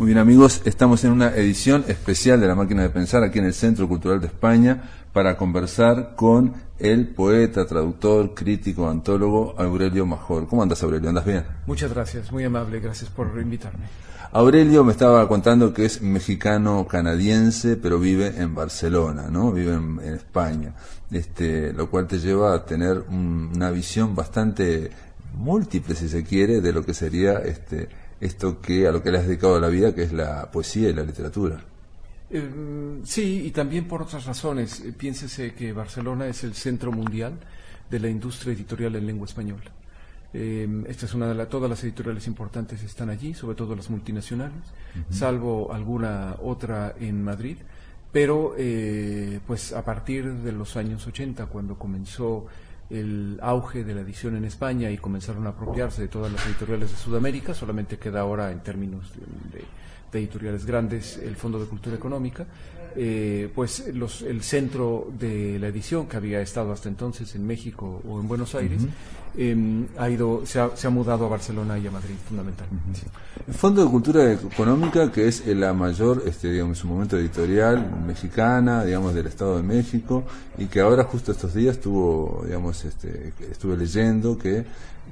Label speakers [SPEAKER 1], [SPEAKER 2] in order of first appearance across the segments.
[SPEAKER 1] Muy bien amigos, estamos en una edición especial de La Máquina de Pensar aquí en el Centro Cultural de España para conversar con el poeta, traductor, crítico, antólogo Aurelio Major. ¿Cómo andas Aurelio? ¿Andas bien?
[SPEAKER 2] Muchas gracias, muy amable, gracias por invitarme.
[SPEAKER 1] Aurelio me estaba contando que es mexicano-canadiense, pero vive en Barcelona, ¿no? Vive en, España, este, lo cual te lleva a tener una visión bastante múltiple, si se quiere, de lo que sería este, esto que a lo que le has dedicado la vida, que es la poesía y la literatura.
[SPEAKER 2] Eh, sí, y también por otras razones. Eh, piénsese que Barcelona es el centro mundial de la industria editorial en lengua española. Eh, esta es una de las, todas las editoriales importantes están allí, sobre todo las multinacionales, salvo alguna otra en Madrid. Pero, pues a partir de los años 80, cuando comenzó el auge de la edición en España y comenzaron a apropiarse de todas las editoriales de Sudamérica, solamente queda ahora en términos de, editoriales grandes el Fondo de Cultura Económica, eh, pues los, el centro de la edición que había estado hasta entonces en México o en Buenos Aires em, ha ido se ha, se ha, mudado a Barcelona y a Madrid fundamentalmente.
[SPEAKER 1] El Fondo de Cultura Económica que es la mayor este digamos en su momento editorial mexicana digamos del Estado de México y que ahora justo estos días tuvo digamos este estuve leyendo que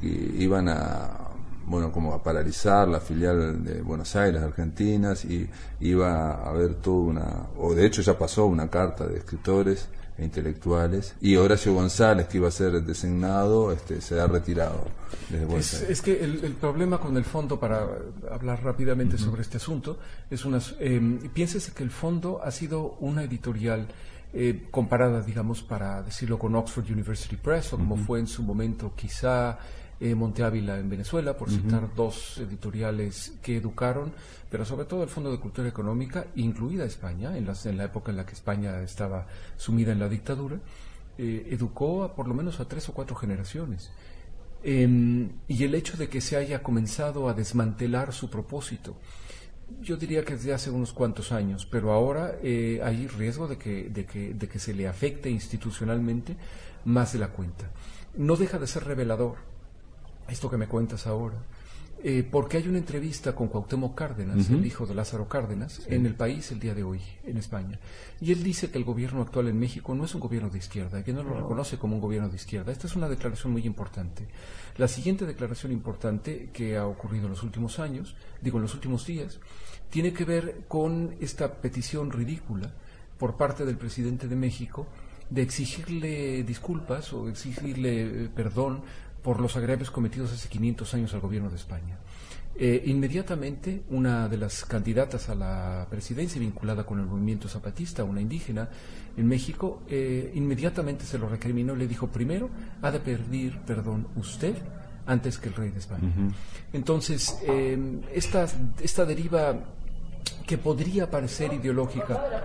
[SPEAKER 1] iban a bueno, como a paralizar la filial de Buenos Aires, Argentinas, y iba a haber toda una, o de hecho ya pasó una carta de escritores e intelectuales, y Horacio González, que iba a ser designado, este, se ha retirado
[SPEAKER 2] desde Buenos es, es que el, problema con el fondo, para hablar rápidamente sobre este asunto, es unas, eh, piénsese que el fondo ha sido una editorial eh, comparada, digamos, para decirlo con Oxford University Press, o como fue en su momento quizá eh, Monte Ávila en Venezuela, por citar dos editoriales que educaron, pero sobre todo el Fondo de Cultura Económica, incluida España, en, en la época en la que España estaba sumida en la dictadura, eh, educó a por lo menos a tres o cuatro generaciones. Em, y el hecho de que se haya comenzado a desmantelar su propósito, yo diría que desde hace unos cuantos años, pero ahora eh, hay riesgo de que, de, que, de que se le afecte institucionalmente más de la cuenta. No deja de ser revelador esto que me cuentas ahora, eh, porque hay una entrevista con Cuauhtémoc Cárdenas, el hijo de Lázaro Cárdenas, en el país el día de hoy, en España. Y él dice que el gobierno actual en México no es un gobierno de izquierda, que no lo reconoce como un gobierno de izquierda. Esta es una declaración muy importante. La siguiente declaración importante que ha ocurrido en los últimos años, digo en los últimos días, tiene que ver con esta petición ridícula por parte del presidente de México de exigirle disculpas o exigirle eh, perdón por los agravios cometidos hace 500 años al gobierno de España. Eh, inmediatamente, una de las candidatas a la presidencia vinculada con el movimiento zapatista, una indígena en México, eh, inmediatamente se lo recriminó y le dijo, primero, ha de pedir perdón usted antes que el rey de España. Entonces, eh, esta, esta deriva que podría parecer ideológica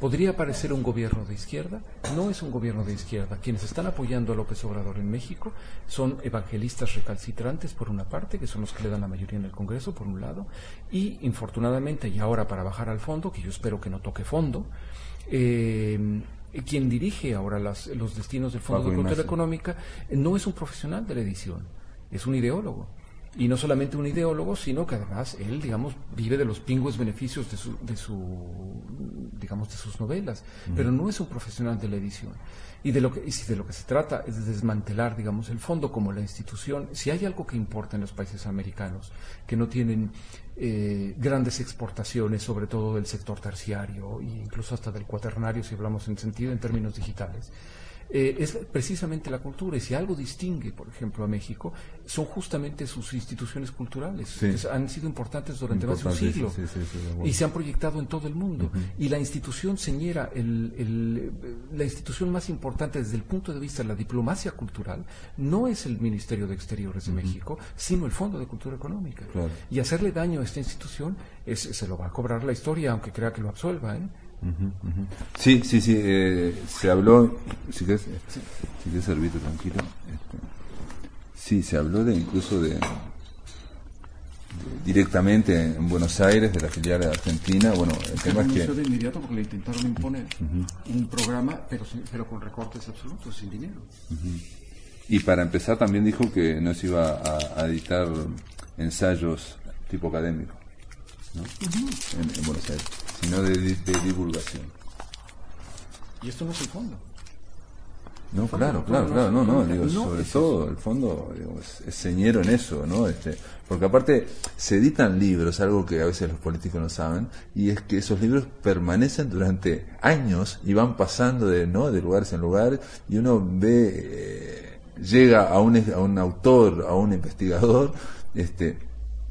[SPEAKER 2] podría parecer un gobierno de izquierda, no es un gobierno de izquierda. Quienes están apoyando a López Obrador en México son evangelistas recalcitrantes, por una parte, que son los que le dan la mayoría en el Congreso, por un lado, y infortunadamente, y ahora para bajar al fondo, que yo espero que no toque fondo, eh, quien dirige ahora los destinos del Fondo de Cultura Económica no es un profesional de la edición, es un ideólogo y no solamente un ideólogo, sino que además él, digamos, vive de los pingües beneficios de su, de su digamos, de sus novelas, pero no es un profesional de la edición. Y de lo que, y si de lo que se trata es de desmantelar, digamos, el fondo como la institución, si hay algo que importa en los países americanos, que no tienen eh, grandes exportaciones, sobre todo del sector terciario e incluso hasta del cuaternario, si hablamos en sentido en términos digitales, eh, es precisamente la cultura. Y si algo distingue, por ejemplo, a México, son justamente sus instituciones culturales. que han sido importantes durante más de un siglo y se han proyectado en todo el mundo. Y la institución señera, el, la institución más importante desde el punto de vista de la diplomacia cultural, no es el Ministerio de Exteriores de México, sino el Fondo de Cultura Económica. Y hacerle daño a esta institución es, se lo va a cobrar la historia, aunque crea que lo absuelva. ¿eh?
[SPEAKER 1] Sí, sí, sí, eh, se habló, si quieres, si quieres servirte tranquilo, este, sí, se habló de incluso de, directamente en Buenos Aires, de la filial de Argentina, bueno, el
[SPEAKER 2] tema es que... de inmediato porque le intentaron imponer un programa, pero, pero con recortes absolutos, sin dinero.
[SPEAKER 1] Y para empezar también dijo que no se iba a editar ensayos tipo académico. en, Buenos Aires, sino de, divulgación.
[SPEAKER 2] Y esto no es el fondo.
[SPEAKER 1] No, claro, claro, claro, no, no, digo, sobre todo el fondo es, señero en eso, ¿no? Este, porque aparte se editan libros, algo que a veces los políticos no saben, y es que esos libros permanecen durante años y van pasando de, ¿no? de lugares en lugares, y uno ve, eh, llega a un, a un autor, a un investigador, este,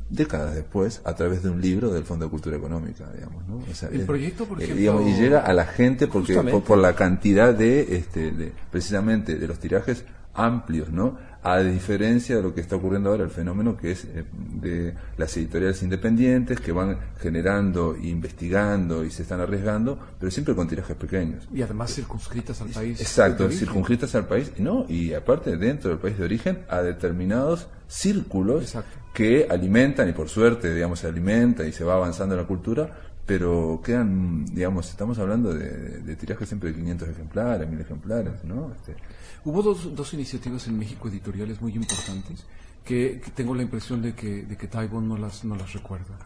[SPEAKER 1] décadas después a través de un libro del Fondo de Cultura Económica, digamos, ¿no?
[SPEAKER 2] el proyecto, por
[SPEAKER 1] eh,
[SPEAKER 2] ejemplo,
[SPEAKER 1] y llega a la gente porque por, la cantidad de, este, de, precisamente, de los tirajes amplios, ¿no? A diferencia de lo que está ocurriendo ahora, el fenómeno que es eh, de las editoriales independientes que van generando, investigando y se están arriesgando, pero siempre con tirajes pequeños.
[SPEAKER 2] Y además circunscritas al país.
[SPEAKER 1] Exacto, circunscritas al país, ¿no? Y aparte dentro del país de origen a determinados círculos que alimentan, y por suerte, digamos, se alimenta y se va avanzando la cultura, pero quedan, digamos, estamos hablando de, tirajes siempre de 500 ejemplares, 1000 ejemplares, ¿no? Este,
[SPEAKER 2] Hubo dos, dos iniciativas en México editoriales muy importantes que, tengo la impresión de que, de que Taiwán no las, no las recuerda.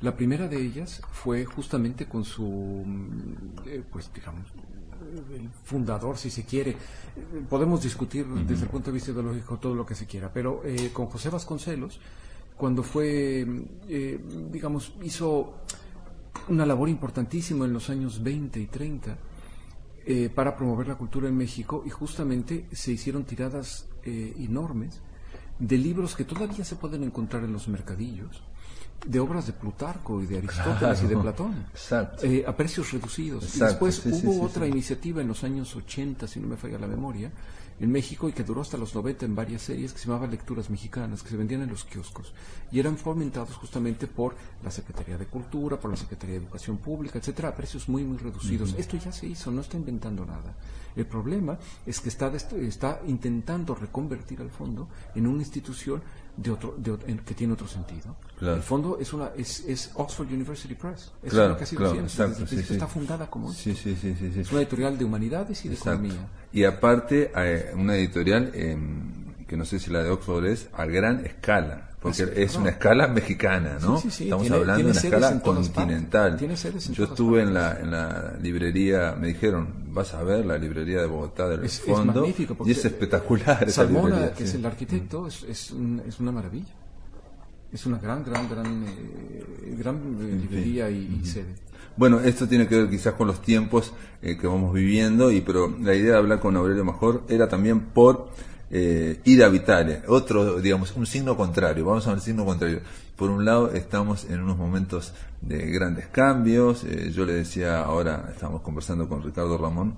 [SPEAKER 2] La primera de ellas fue justamente con su, mm, eh, pues digamos, el fundador, si se quiere. Podemos discutir desde el punto de vista ideológico todo lo que se quiera, pero eh, con José Vasconcelos, cuando fue, eh, digamos, hizo una labor importantísima en los años 20 y 30 eh, para promover la cultura en México y justamente se hicieron tiradas enormes de libros que todavía se pueden encontrar en los mercadillos de obras de Plutarco y de Aristóteles y de Platón eh, a precios reducidos. y después hubo otra iniciativa en los años 80, si no me falla la memoria, en México y que duró hasta los 90 en varias series que se llamaba Lecturas Mexicanas, que se vendían en los kioscos y eran fomentados justamente por la Secretaría de Cultura, por la Secretaría de Educación Pública, etcétera, a precios muy muy reducidos. Esto ya se hizo, no está inventando nada. El problema es que está, está intentando reconvertir al fondo en una institución de otro, de, que tiene otro sentido. El fondo es una es, es Oxford University Press. Es
[SPEAKER 1] claro, que claro,
[SPEAKER 2] está fundada como
[SPEAKER 1] sí, sí, sí,
[SPEAKER 2] es una editorial de humanidades y de economía.
[SPEAKER 1] Y aparte eh, una editorial que no sé si la de Oxford es a gran escala porque es una escala mexicana, ¿no? Estamos hablando de una escala continental. Yo estuve en la, en la librería, me dijeron, vas a ver la librería de Bogotá del fondo, y es espectacular esa librería.
[SPEAKER 2] que es el arquitecto, es, es, una maravilla. Es una gran, gran, gran, eh, gran eh, librería y, sede.
[SPEAKER 1] Bueno, esto tiene que ver quizás con los tiempos eh, que vamos viviendo, y pero la idea de hablar con Aurelio Mejor era también por eh, ida vitale, otro, digamos, un signo contrario, vamos a ver el signo contrario. Por un lado, estamos en unos momentos de grandes cambios, eh, yo le decía ahora, estamos conversando con Ricardo Ramón,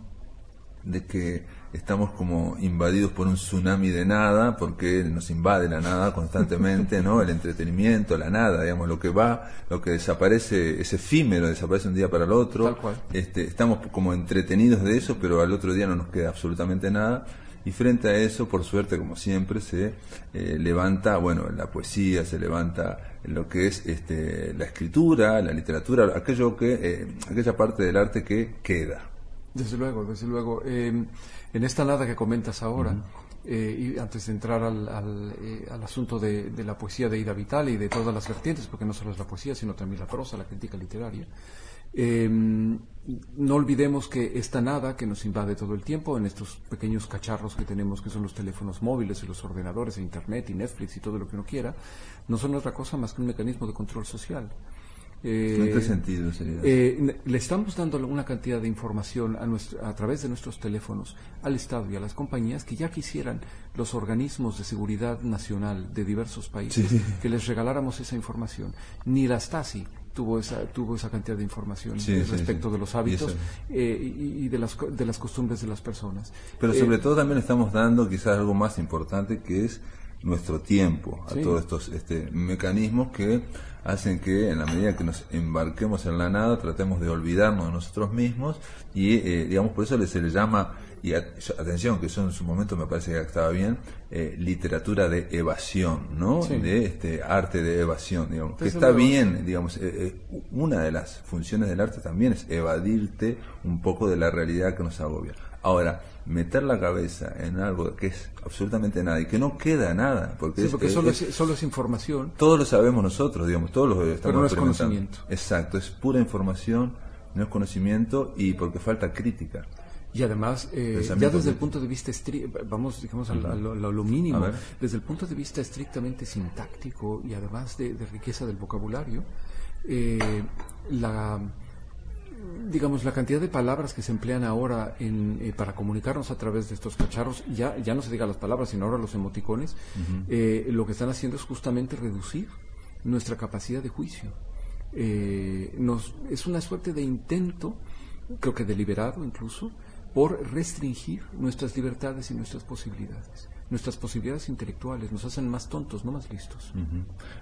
[SPEAKER 1] de que estamos como invadidos por un tsunami de nada, porque nos invade la nada constantemente, ¿no? El entretenimiento, la nada, digamos, lo que va, lo que desaparece, es efímero, desaparece un día para el otro. Este, estamos como entretenidos de eso, pero al otro día no nos queda absolutamente nada. Y frente a eso, por suerte, como siempre, se eh, levanta, bueno, la poesía, se levanta lo que es este, la escritura, la literatura, aquello que, eh, aquella parte del arte que queda.
[SPEAKER 2] Desde luego, desde luego. Em, en esta nada que comentas ahora, eh, y antes de entrar al, al, asunto de, de, la poesía de Ida Vital y de todas las vertientes, porque no solo es la poesía, sino también la prosa, la crítica literaria, eh, no olvidemos que esta nada que nos invade todo el tiempo en estos pequeños cacharros que tenemos, que son los teléfonos móviles y los ordenadores e Internet y Netflix y todo lo que uno quiera, no son otra cosa más que un mecanismo de control social.
[SPEAKER 1] ¿En qué sentido sería?
[SPEAKER 2] Eh, le estamos dando una cantidad de información a, a través de nuestros teléfonos al Estado y a las compañías que ya quisieran los organismos de seguridad nacional de diversos países que les regaláramos esa información. Ni la Stasi tuvo esa, tuvo esa cantidad de información respecto de los hábitos eh, y, de, las, de las costumbres de las personas.
[SPEAKER 1] Pero sobre eh, todo también estamos dando quizás algo más importante que es nuestro tiempo a todos estos este, mecanismos que hacen que en la medida que nos embarquemos en la nada tratemos de olvidarnos de nosotros mismos y eh, digamos por eso se le llama y atención, que eso en su momento me parece que estaba bien, eh, literatura de evasión, ¿no? De este arte de evasión, digamos. Que está bien, digamos, eh, eh, una de las funciones del arte también es evadirte un poco de la realidad que nos agobia. Ahora, meter la cabeza en algo que es absolutamente nada y que no queda nada, porque,
[SPEAKER 2] porque solo, es, solo es información.
[SPEAKER 1] Todo lo sabemos nosotros, digamos, todos lo estamos
[SPEAKER 2] Pero no es conocimiento.
[SPEAKER 1] Exacto, es pura información, no es conocimiento y porque falta crítica.
[SPEAKER 2] Y además, eh, ya desde el punto de vista, vamos, digamos, a, lo, mínimo, desde el punto de vista estrictamente sintáctico y además de, riqueza del vocabulario, eh, la, digamos, la cantidad de palabras que se emplean ahora en, eh, para comunicarnos a través de estos cacharros, ya, ya no se diga las palabras, sino ahora los emoticones, lo que están haciendo es justamente reducir nuestra capacidad de juicio. nos, es una suerte de intento, creo que deliberado incluso, por restringir nuestras libertades y nuestras posibilidades. Nuestras posibilidades intelectuales nos hacen más tontos, no más listos.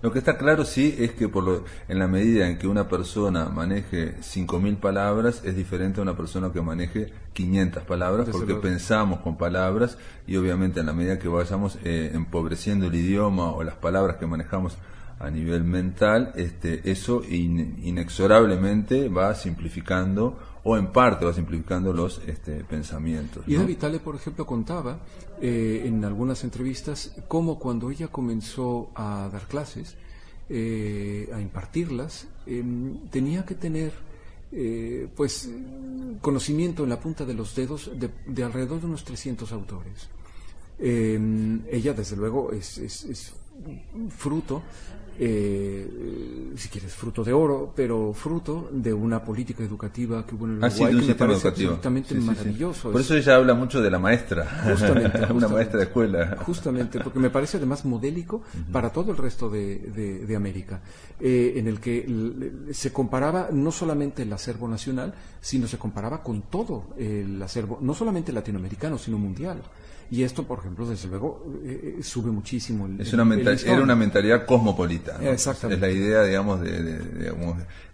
[SPEAKER 1] Lo que está claro sí es que por lo, en la medida en que una persona maneje 5.000 palabras es diferente a una persona que maneje 500 palabras porque pensamos con palabras y obviamente en la medida que vayamos eh, empobreciendo el idioma o las palabras que manejamos a nivel mental, este, eso inexorablemente va simplificando o en parte va simplificando los este, pensamientos.
[SPEAKER 2] Y Vitale, por ejemplo, contaba eh, en algunas entrevistas cómo cuando ella comenzó a dar clases, eh, a impartirlas, em, tenía que tener eh, pues conocimiento en la punta de los dedos de, alrededor de unos 300 autores. Em, ella, desde luego, es, es, es fruto eh, si quieres, fruto de oro, pero fruto de una política educativa que hubo en el
[SPEAKER 1] ah, Uruguay
[SPEAKER 2] que me parece absolutamente maravilloso.
[SPEAKER 1] Por eso ella habla mucho de la maestra,
[SPEAKER 2] justamente,
[SPEAKER 1] una maestra de escuela.
[SPEAKER 2] Justamente, porque me parece además modélico para todo el resto de, de, América, eh, en el que se comparaba no solamente el acervo nacional, sino se comparaba con todo el acervo, no solamente latinoamericano, sino mundial. Y esto, por ejemplo, desde luego, eh, eh, sube muchísimo. El,
[SPEAKER 1] es una era una mentalidad cosmopolita.
[SPEAKER 2] Exactamente.
[SPEAKER 1] Es la idea, digamos, de,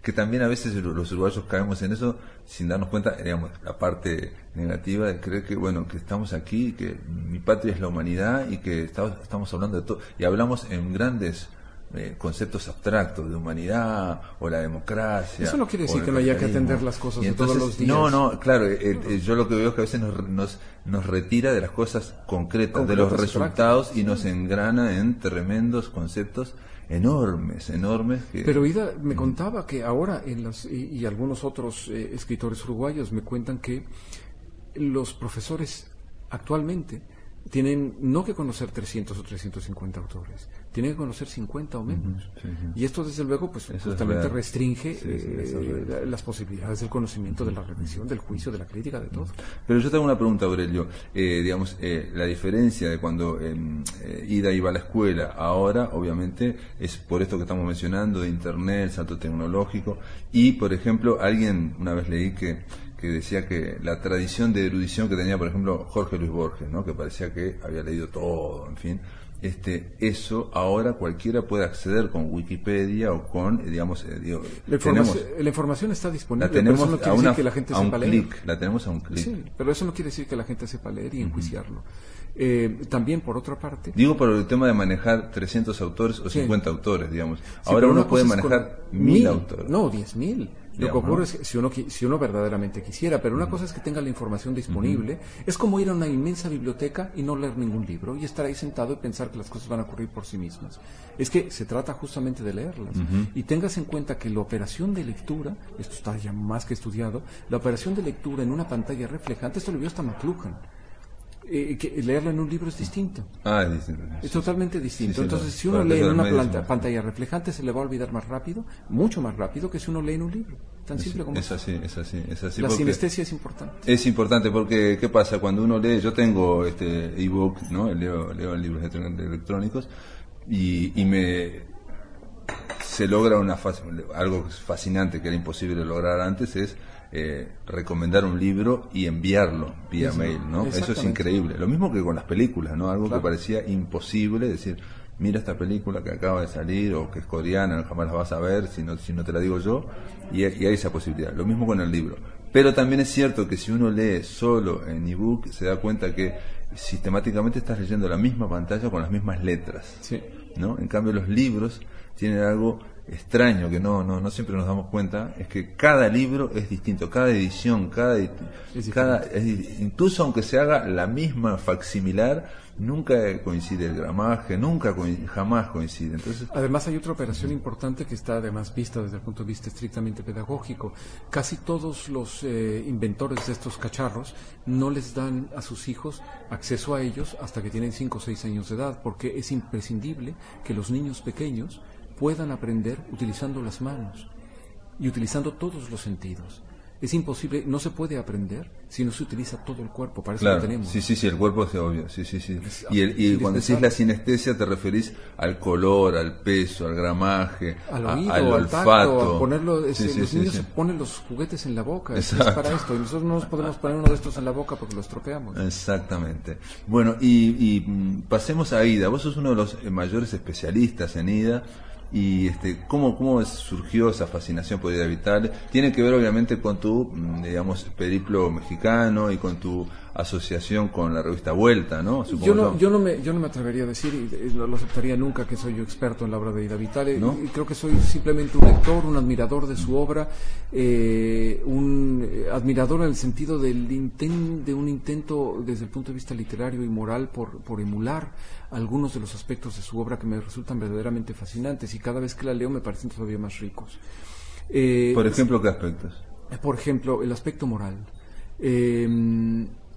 [SPEAKER 1] que también a veces los uruguayos caemos en eso sin darnos cuenta, digamos, la parte negativa de creer que, bueno, que estamos aquí, que mi patria es la humanidad y que estamos, estamos hablando de todo. Y hablamos en grandes eh, conceptos abstractos de humanidad o la democracia.
[SPEAKER 2] Eso no quiere decir que no haya que atender las cosas de todos los días.
[SPEAKER 1] No, no, claro, eh, eh, yo lo que veo es que a veces nos, nos, retira de las cosas concretas, de los resultados y nos engrana en tremendos conceptos enormes, enormes.
[SPEAKER 2] Pero Ida me contaba que ahora, en las, y, algunos otros escritores uruguayos me cuentan que los profesores actualmente tienen no que conocer 300 o 350 autores, tienen que conocer 50 o menos. Y esto, desde luego, pues justamente restringe eh, las posibilidades del conocimiento, de la reflexión, del juicio, de la crítica, de todo.
[SPEAKER 1] Pero yo tengo una pregunta, Aurelio. Eh, digamos, eh, la diferencia de cuando em, Ida iba a la escuela, ahora, obviamente, es por esto que estamos mencionando, de Internet, salto tecnológico. Y, por ejemplo, alguien, una vez leí que que decía que la tradición de erudición que tenía, por ejemplo, Jorge Luis Borges, ¿no? que parecía que había leído todo, en fin, este, eso ahora cualquiera puede acceder con Wikipedia o con, eh, digamos, eh,
[SPEAKER 2] la, información, la, información, está disponible,
[SPEAKER 1] la tenemos
[SPEAKER 2] pero eso no quiere decir que la gente sepa leer.
[SPEAKER 1] la tenemos a un clic.
[SPEAKER 2] Sí, pero eso no quiere decir que la gente sepa leer y enjuiciarlo. Eh, también, por otra parte...
[SPEAKER 1] Digo por el tema de manejar 300 autores o 50 autores, digamos. ahora uno puede manejar mil autores.
[SPEAKER 2] No, 10.000. Lo que ocurre es que si uno, si uno verdaderamente quisiera, pero una cosa es que tenga la información disponible, es como ir a una inmensa biblioteca y no leer ningún libro y estar ahí sentado y pensar que las cosas van a ocurrir por sí mismas. Es que se trata justamente de leerlas. Y tengas en cuenta que la operación de lectura, esto está ya más que estudiado, la operación de lectura en una pantalla reflejante, esto lo vio hasta McLuhan eh, que leerlo en un libro es distinto.
[SPEAKER 1] Ah, es distinto.
[SPEAKER 2] Es totalmente distinto. Entonces, si uno lee en una pantalla reflejante, se le va a olvidar más rápido, mucho más rápido que si uno lee en un libro. Tan simple como
[SPEAKER 1] es así, es así, es así.
[SPEAKER 2] La sinestesia es importante.
[SPEAKER 1] Es importante porque, ¿qué pasa? Cuando uno lee, yo tengo este ebook, ¿no? Leo, leo libros electrónicos y, y me se logra una algo fascinante que era imposible lograr antes es eh, recomendar un libro y enviarlo vía mail, ¿no? Eso es increíble. Lo mismo que con las películas, ¿no? Algo que parecía imposible, decir, mira esta película que acaba de salir o que es coreana, jamás la vas a ver si no, si no te la digo yo, y, hay esa posibilidad. Lo mismo con el libro. Pero también es cierto que si uno lee solo en ebook, se da cuenta que sistemáticamente estás leyendo la misma pantalla con las mismas letras. ¿no? En cambio, los libros tienen algo extraño que no, no, no siempre nos damos cuenta es que cada libro es distinto, cada edición, cada, cada incluso aunque se haga la misma facsimilar, nunca coincide el gramaje, nunca jamás coincide. Entonces,
[SPEAKER 2] además hay otra operación importante que está además vista desde el punto de vista estrictamente pedagógico. Casi todos los eh, inventores de estos cacharros no les dan a sus hijos acceso a ellos hasta que tienen 5 o 6 años de edad, porque es imprescindible que los niños pequeños puedan aprender utilizando las manos y utilizando todos los sentidos. Es imposible, no se puede aprender si no se utiliza todo el cuerpo, para eso lo tenemos.
[SPEAKER 1] Sí, sí, sí, el cuerpo es obvio, sí, sí, sí. Y, y cuando decís la sinestesia te referís al color, al peso, al gramaje,
[SPEAKER 2] al, oído, al, olfato. a ponerlo, los niños se ponen los juguetes en la boca, es para esto, y nosotros no nos podemos poner uno de estos en la boca porque los tropeamos.
[SPEAKER 1] Exactamente. Bueno, y, y mm, pasemos a Ida, vos sos uno de los mayores especialistas en Ida y este, ¿cómo, cómo surgió esa fascinación por Ida Vital. Tiene que ver obviamente con tu, mm, digamos, periplo mexicano y con tu asociación con la revista Vuelta, ¿no?
[SPEAKER 2] yo no, yo no me, yo no me atrevería a decir y no lo aceptaría nunca que soy yo experto en la obra de Ida Vitale. Y creo que soy simplemente un lector, un admirador de su obra, eh, un admirador en el sentido del de un intento desde el punto de vista literario y moral por, por emular algunos de los aspectos de su obra que me resultan verdaderamente fascinantes y cada vez que la leo me parecen todavía más ricos.
[SPEAKER 1] Eh, por ejemplo, ¿qué aspectos?
[SPEAKER 2] Por ejemplo, el aspecto moral. Eh,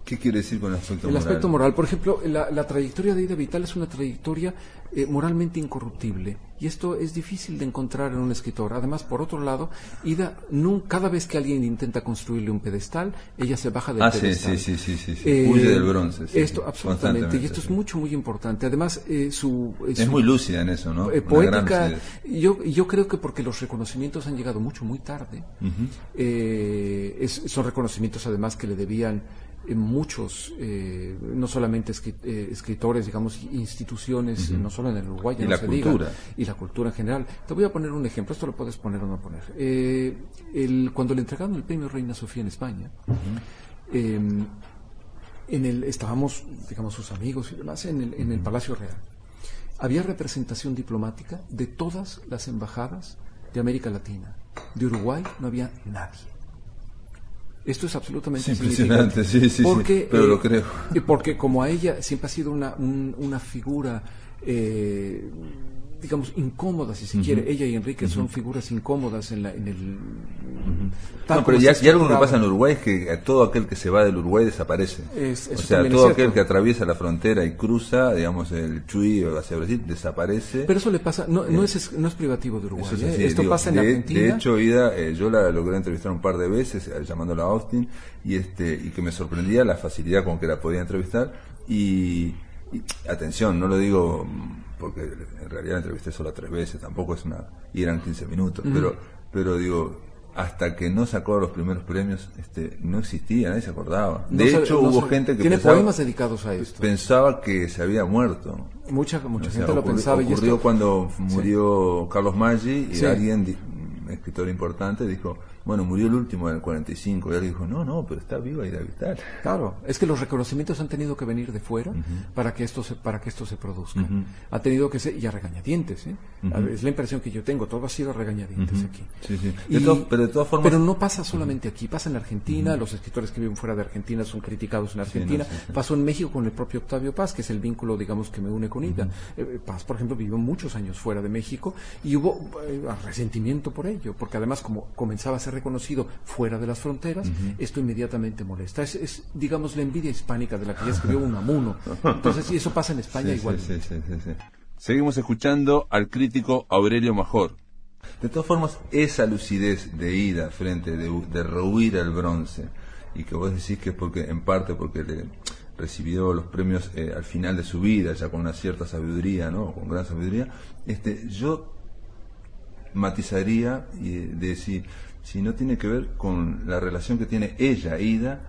[SPEAKER 1] ¿Qué quiere decir con el aspecto moral?
[SPEAKER 2] El aspecto moral, por ejemplo, la, trayectoria de Ida Vital es una trayectoria eh, moralmente incorruptible. Y esto es difícil de encontrar en un escritor. Además, por otro lado, Ida, cada vez que alguien intenta construirle un pedestal, ella se baja del
[SPEAKER 1] ah,
[SPEAKER 2] pedestal.
[SPEAKER 1] Sí, sí, sí, sí, eh, Huye del bronce.
[SPEAKER 2] esto, absolutamente. Y esto es mucho, muy importante. Además, eh, su...
[SPEAKER 1] es muy lúcida en eso, ¿no?
[SPEAKER 2] poética, yo, yo creo que porque los reconocimientos han llegado mucho, muy tarde, son reconocimientos además que le debían muchos, eh, no solamente eh, escritores, digamos, instituciones, no solo en el Uruguay,
[SPEAKER 1] y la cultura.
[SPEAKER 2] y la cultura en general. Te voy a poner un ejemplo, esto lo puedes poner o no poner. Eh, el, cuando le entregaron el premio Reina Sofía en España, em, en el, estábamos, digamos, sus amigos y demás en el, en el Palacio Real. Había representación diplomática de todas las embajadas de América Latina. De Uruguay no había nadie. Esto es absolutamente
[SPEAKER 1] impresionante, sí, sí,
[SPEAKER 2] porque,
[SPEAKER 1] pero lo eh, creo.
[SPEAKER 2] Porque como a ella siempre ha sido una, una figura eh, digamos, incómodas, si se quiere. Ella y Enrique son figuras incómodas en, la, en el...
[SPEAKER 1] No, pero ya, algo que pasa en Uruguay es que todo aquel que se va del Uruguay desaparece. o sea, todo aquel que atraviesa la frontera y cruza, digamos, el Chuy hacia Brasil, desaparece.
[SPEAKER 2] Pero eso le pasa, no, no, es, no es privativo de Uruguay. ¿eh? Esto pasa en Argentina.
[SPEAKER 1] De hecho, Ida, eh, yo la logré entrevistar un par de veces, eh, llamándola a Austin, y, este, y que me sorprendía la facilidad con que la podía entrevistar. y atención, no lo digo porque en realidad la entrevisté solo tres veces, tampoco es una... y eran 15 minutos, pero, pero digo, hasta que no sacó los primeros premios, este, no existía, nadie se acordaba. De hecho, hubo gente que
[SPEAKER 2] tiene poemas dedicados a esto.
[SPEAKER 1] Pensaba que se había muerto.
[SPEAKER 2] Mucha, mucha gente lo pensaba.
[SPEAKER 1] Ocurrió cuando murió Carlos Maggi y alguien, un escritor importante, dijo, bueno, murió el último en el 45. Y él dijo, no, no, pero está viva Ida Vital.
[SPEAKER 2] Claro, es que los reconocimientos han tenido que venir de fuera para que esto se, para que esto se produzca. Ha tenido que ser, y a regañadientes, ¿eh? Es la impresión que yo tengo, todo ha sido a regañadientes aquí.
[SPEAKER 1] Sí, sí. pero de todas formas...
[SPEAKER 2] Pero no pasa solamente aquí, pasa en Argentina, los escritores que viven fuera de Argentina son criticados en Argentina, pasó en México con el propio Octavio Paz, que es el vínculo, digamos, que me une con Ida. Eh, Paz, por ejemplo, vivió muchos años fuera de México y hubo eh, resentimiento por ello, porque además como comenzaba a ser reconocido fuera de las fronteras, esto inmediatamente molesta. Es, digamos, la envidia hispánica de la que ya escribió Unamuno. Entonces, y eso pasa en España igual.
[SPEAKER 1] Seguimos escuchando al crítico Aurelio Major. De todas formas, esa lucidez de ida frente, de, de rehuir al bronce, y que vos decís que es porque, en parte porque le recibió los premios eh, al final de su vida, ya con una cierta sabiduría, ¿no? Con gran sabiduría, este, yo matizaría y decir, si no tiene que ver con la relación que tiene ella, Ida,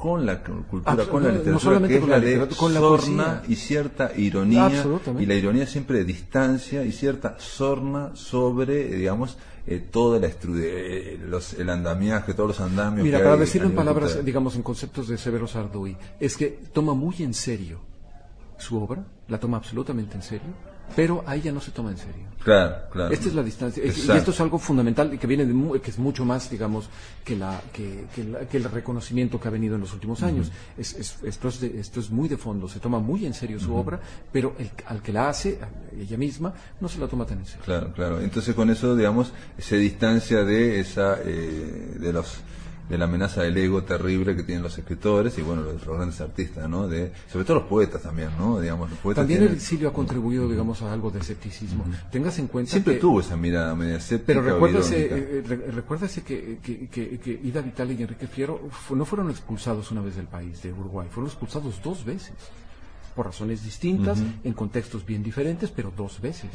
[SPEAKER 1] con la cultura, con la literatura, que es la, de con la sorna y cierta ironía, y la ironía siempre de distancia y cierta sorna sobre, digamos, eh, toda la eh, los, el andamiaje, todos los andamios.
[SPEAKER 2] Mira, para decirlo en palabras, digamos, en conceptos de Severo Sarduy, es que toma muy en serio su obra, la toma absolutamente en serio, pero ahí ya no se toma en serio.
[SPEAKER 1] Claro, claro.
[SPEAKER 2] Esta es la distancia. y esto es algo fundamental y que viene de, que es mucho más, digamos, que, la, que, que, el reconocimiento que ha venido en los últimos años. es, esto, es esto es muy de fondo, se toma muy en serio su obra, pero el, al que la hace, ella misma, no se la toma tan en serio.
[SPEAKER 1] Claro, claro. Entonces con eso, digamos, se distancia de esa, eh, de los de la amenaza del ego terrible que tienen los escritores y bueno los, grandes artistas no de sobre todo los poetas también no digamos los poetas
[SPEAKER 2] también el exilio ha contribuido digamos a algo de escepticismo. Tengas en cuenta
[SPEAKER 1] siempre tuvo esa mirada media escéptica
[SPEAKER 2] pero recuérdese eh, eh, recuérdese que, que, que, Ida Vitale y Enrique Fiero no fueron expulsados una vez del país de Uruguay fueron expulsados dos veces por razones distintas, en contextos bien diferentes, pero dos veces.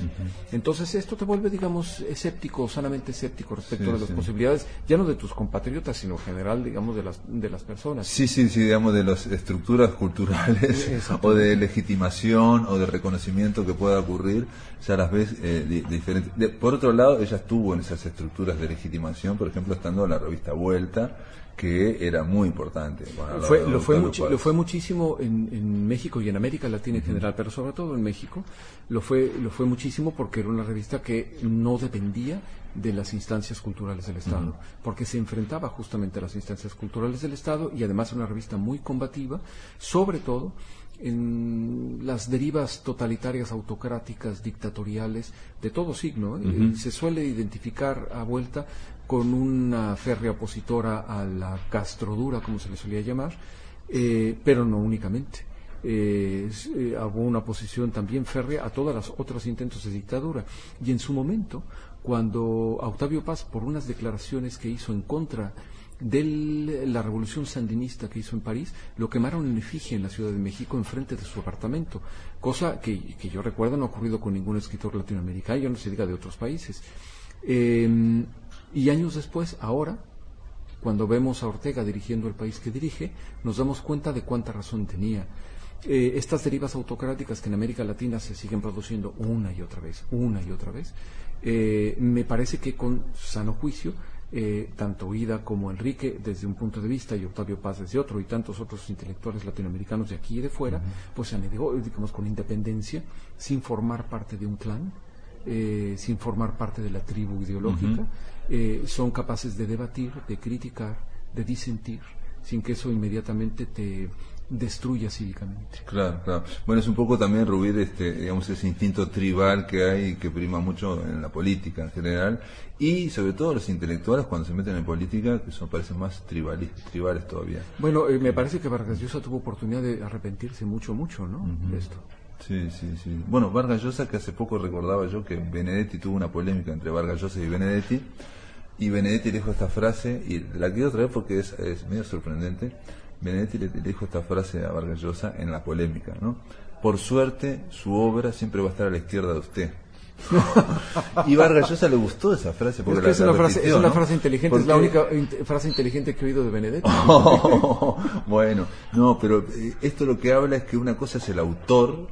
[SPEAKER 2] Entonces esto te vuelve, digamos, escéptico, sanamente escéptico respecto de las posibilidades, ya no de tus compatriotas, sino en general, digamos, de las, de las personas.
[SPEAKER 1] Sí, sí, sí, digamos, de las estructuras culturales o de legitimación o de reconocimiento que pueda ocurrir, ya las ves eh, diferentes. por otro lado, ella estuvo en esas estructuras de legitimación, por ejemplo, estando en la revista Vuelta, que era muy importante.
[SPEAKER 2] fue, lo, fue lo fue muchísimo en, en, México y en América Latina en general, pero sobre todo en México lo fue, lo fue muchísimo porque era una revista que no dependía de las instancias culturales del Estado, porque se enfrentaba justamente a las instancias culturales del Estado y además una revista muy combativa, sobre todo en las derivas totalitarias, autocráticas, dictatoriales, de todo signo. ¿eh? Se suele identificar a vuelta con una férrea opositora a la castrodura, como se le solía llamar, eh, pero no únicamente. Eh, eh, una oposición también férrea a todas las otros intentos de dictadura. Y en su momento, cuando Octavio Paz, por unas declaraciones que hizo en contra de la revolución sandinista que hizo en París, lo quemaron en efigie en la Ciudad de México enfrente de su apartamento, cosa que, que yo recuerdo no ha ocurrido con ningún escritor latinoamericano, yo no se diga de otros países. Eh, y años después, ahora, cuando vemos a Ortega dirigiendo el país que dirige, nos damos cuenta de cuánta razón tenía. Eh, estas derivas autocráticas que en América Latina se siguen produciendo una y otra vez, una y otra vez, eh, me parece que con sano juicio, eh, tanto Ida como Enrique desde un punto de vista y Octavio Paz desde otro y tantos otros intelectuales latinoamericanos de aquí y de fuera, pues se han digamos, con independencia, sin formar parte de un clan, sin formar parte de la tribu ideológica, eh, son capaces de debatir, de criticar, de disentir, sin que eso inmediatamente te destruya cívicamente.
[SPEAKER 1] Claro, claro. Bueno, es un poco también, Rubir, este, digamos, ese instinto tribal que hay y que prima mucho en la política en general, y sobre todo los intelectuales cuando se meten en política, que son parecen más tribales, tribales todavía.
[SPEAKER 2] Bueno, eh, me parece que Vargas Llosa tuvo oportunidad de arrepentirse mucho, mucho, ¿no? De esto.
[SPEAKER 1] Sí, sí, sí. Bueno, Vargas Llosa, que hace poco recordaba yo que Benedetti tuvo una polémica entre Vargas Llosa y Benedetti, y Benedetti le dijo esta frase, y la quiero traer porque es, medio sorprendente. Benedetti le, dijo esta frase a Vargas Llosa en la polémica, ¿no? Por suerte, su obra siempre va a estar a la izquierda de usted. y Vargas Llosa le gustó esa frase porque
[SPEAKER 2] es, una, frase, es una frase inteligente, es la única frase inteligente que he oído de Benedetti.
[SPEAKER 1] bueno, no, pero eh, esto lo que habla es que una cosa es el autor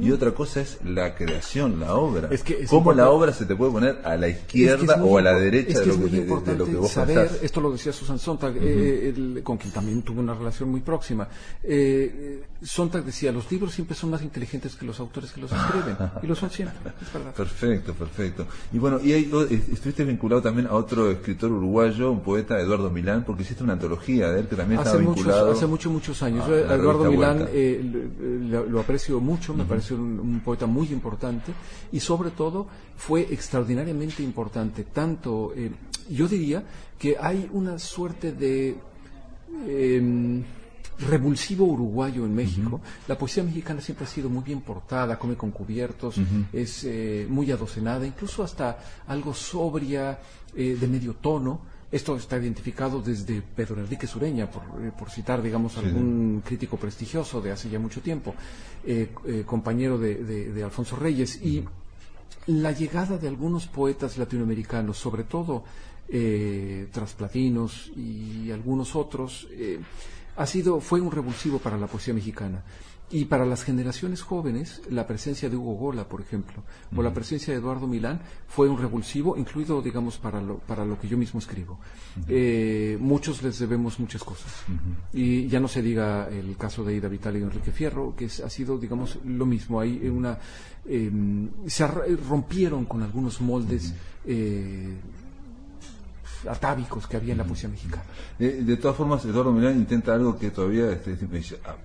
[SPEAKER 1] y otra cosa es la creación, la obra. Es que ¿Cómo la obra se te puede poner a la izquierda o a la derecha de, lo que, de, lo que vos saber,
[SPEAKER 2] Esto lo decía Susan Sontag, eh, con quien también tuvo una relación muy próxima. Eh, Sontag decía, los libros siempre son más inteligentes que los autores que los escriben. y lo son siempre,
[SPEAKER 1] Perfecto, perfecto. Y bueno, y estuviste vinculado también a otro escritor uruguayo, un poeta, Eduardo Milán, porque hiciste una antología de él que también hace estaba vinculado.
[SPEAKER 2] Hace muchos, muchos años. Eduardo Milán eh, lo aprecio mucho me parece un, poeta muy importante y sobre todo fue extraordinariamente importante. Tanto, eh, yo diría que hay una suerte de em, revulsivo uruguayo en México. La poesía mexicana siempre ha sido muy bien portada, come con cubiertos, es eh, muy adocenada, incluso hasta algo sobria, eh, de medio tono. Esto está identificado desde Pedro Enrique Sureña, por, eh, citar, digamos, algún crítico prestigioso de hace ya mucho tiempo, eh, eh, compañero de, Alfonso Reyes. Y la llegada de algunos poetas latinoamericanos, sobre todo trasplatinos y algunos otros, ha sido, fue un revulsivo para la poesía mexicana. Y para las generaciones jóvenes, la presencia de Hugo Gola, por ejemplo, o la presencia de Eduardo Milán fue un revulsivo, incluido, digamos, para lo, para lo que yo mismo escribo. Eh, muchos les debemos muchas cosas. Y ya no se diga el caso de Ida Vital y Enrique Fierro, que ha sido, digamos, lo mismo. Hay una, em, se rompieron con algunos moldes atávicos que había en la poesía mexicana.
[SPEAKER 1] de todas formas, Eduardo Milán intenta algo que todavía este,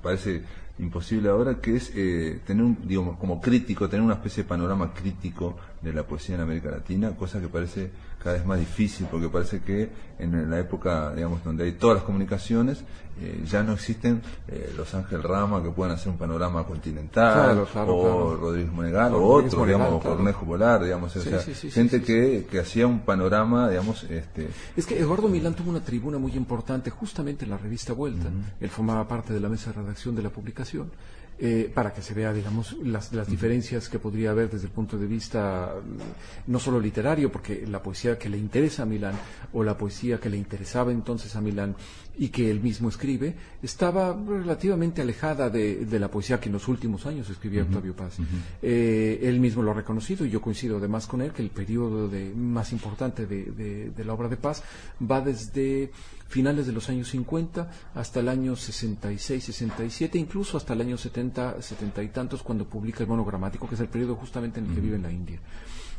[SPEAKER 1] parece imposible ahora, que es eh, tener un, digamos, como crítico, tener una especie de panorama crítico de la poesía en América Latina, cosa que parece cada vez más difícil, porque parece que en la época, digamos, donde hay todas las comunicaciones, eh, ya no existen eh, los Ángel Rama que puedan hacer un panorama continental, o Rodríguez Monegal, o, otros, digamos, Cornejo Polar, digamos, o sea, gente que, que hacía un panorama, digamos, este...
[SPEAKER 2] Es que Eduardo Milán tuvo una tribuna muy importante justamente en la revista Vuelta, él formaba parte de la mesa de redacción de la publicación, eh, para que se vea, digamos, las, las diferencias que podría haber desde el punto de vista mm, no solo literario, porque la poesía que le interesa a Milán o la poesía que le interesaba entonces a Milán y que él mismo escribe, estaba relativamente alejada de, la poesía que en los últimos años escribía Octavio Paz. Eh, él mismo lo ha reconocido y yo coincido además con él que el periodo de, más importante de, de la obra de Paz va desde finales de los años 50 hasta el año 66, 67, incluso hasta el año 70, 70 y tantos, cuando publica el monogramático, que es el periodo justamente en el que vive en la India.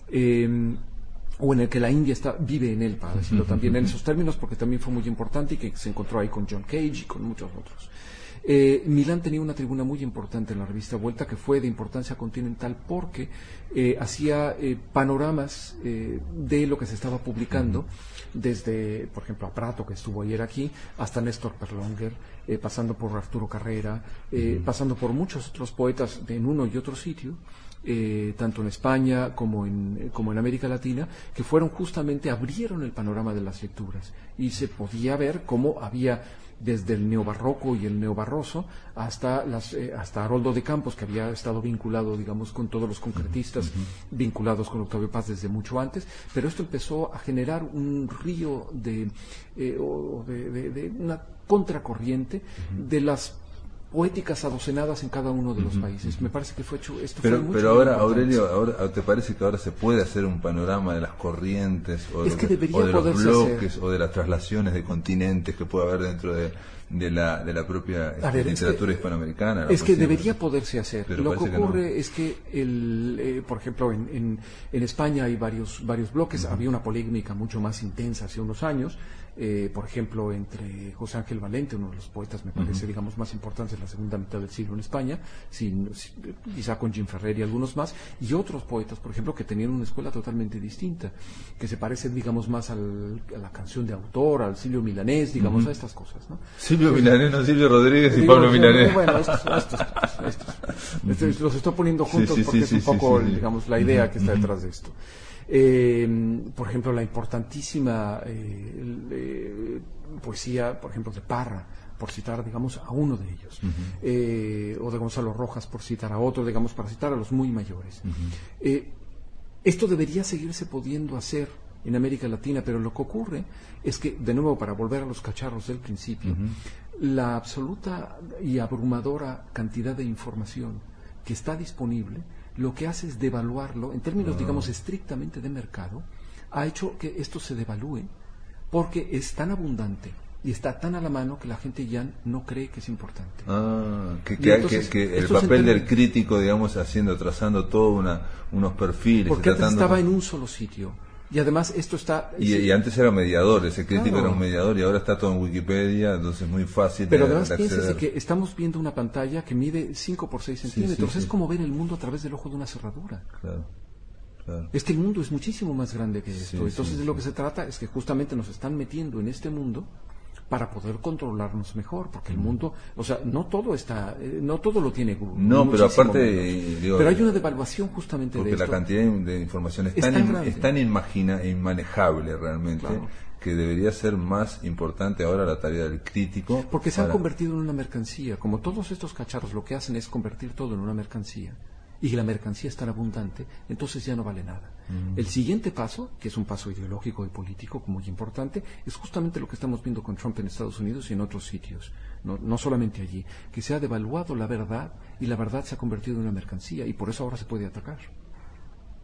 [SPEAKER 2] Eh, o en el que la India está, vive en él, para decirlo también en esos términos, porque también fue muy importante y que se encontró ahí con John Cage y con muchos otros. Eh, Milán tenía una tribuna muy importante en la revista Vuelta que fue de importancia continental porque eh, hacía eh, panoramas de lo que se estaba publicando, desde, por ejemplo, a Prato, que estuvo ayer aquí, hasta Néstor Perlonger, pasando por Arturo Carrera, pasando por muchos otros poetas en uno y otro sitio. Tanto en España como en, como en América Latina, que fueron justamente, abrieron el panorama de las lecturas. Y se podía ver cómo había desde el neobarroco y el neobarroso hasta, las, eh, hasta Haroldo de Campos, que había estado vinculado, digamos, con todos los concretistas, vinculados con Octavio Paz desde mucho antes, pero esto empezó a generar un río de, eh, de, una contracorriente de las poéticas adocenadas en cada uno de los países. Me parece que fue hecho esto
[SPEAKER 1] pero,
[SPEAKER 2] fue
[SPEAKER 1] Pero ahora, Aurelio, ahora, ¿te parece que ahora se puede hacer un panorama de las corrientes o, de, los bloques o de las traslaciones de continentes que puede haber dentro de, de la, de la propia este, literatura hispanoamericana?
[SPEAKER 2] Es que debería poderse hacer. Lo que ocurre es que, el, eh, por ejemplo, en, en, España hay varios, varios bloques. Había una polémica mucho más intensa hace unos años eh, por ejemplo, entre José Ángel Valente, uno de los poetas, me parece, digamos, más importantes en la segunda mitad del siglo en España, sin, quizá con Jim Ferrer y algunos más, y otros poetas, por ejemplo, que tenían una escuela totalmente distinta, que se parecen, digamos, más a la canción de autor, al Silvio Milanés, digamos, a estas cosas. ¿no?
[SPEAKER 1] Silvio Milanés, no Silvio Rodríguez y Pablo Milanés.
[SPEAKER 2] Bueno, estos, estos, los estoy poniendo juntos porque es un poco, digamos, la idea que está detrás de esto. Eh, por ejemplo, la importantísima eh, eh, poesía, por ejemplo, de Parra, por citar, digamos, a uno de ellos, eh, o de Gonzalo Rojas, por citar a otro, digamos, para citar a los muy mayores. esto debería seguirse pudiendo hacer en América Latina, pero lo que ocurre es que, de nuevo, para volver a los cacharros del principio, la absoluta y abrumadora cantidad de información que está disponible lo que hace es devaluarlo, en términos, ah. digamos, estrictamente de mercado, ha hecho que esto se devalúe porque es tan abundante y está tan a la mano que la gente ya no cree que es importante.
[SPEAKER 1] Ah, que, que, el papel del crítico, digamos, haciendo, trazando todo una, unos perfiles.
[SPEAKER 2] Porque antes estaba en un solo sitio. Y además esto está...
[SPEAKER 1] Y, antes era mediador, ese crítico era un mediador y ahora está todo en Wikipedia, entonces es muy fácil.
[SPEAKER 2] Pero además piénsese que estamos viendo una pantalla que mide 5 por 6 centímetros, es como ver el mundo a través del ojo de una cerradura. Claro. Claro. Es que el mundo es muchísimo más grande que esto. Entonces de lo que se trata es que justamente nos están metiendo en este mundo para poder controlarnos mejor, porque el mundo, o sea, no todo está, eh, no todo lo tiene Google.
[SPEAKER 1] No, pero aparte,
[SPEAKER 2] pero hay una devaluación justamente
[SPEAKER 1] porque
[SPEAKER 2] de
[SPEAKER 1] la cantidad de información es, tan, inmanejable realmente. que debería ser más importante ahora la tarea del crítico.
[SPEAKER 2] Porque se han convertido en una mercancía. Como todos estos cacharros lo que hacen es convertir todo en una mercancía. Y que la mercancía es tan abundante, entonces ya no vale nada. Mm. El siguiente paso, que es un paso ideológico y político muy importante, es justamente lo que estamos viendo con Trump en Estados Unidos y en otros sitios, no, no solamente allí, que se ha devaluado la verdad y la verdad se ha convertido en una mercancía y por eso ahora se puede atacar.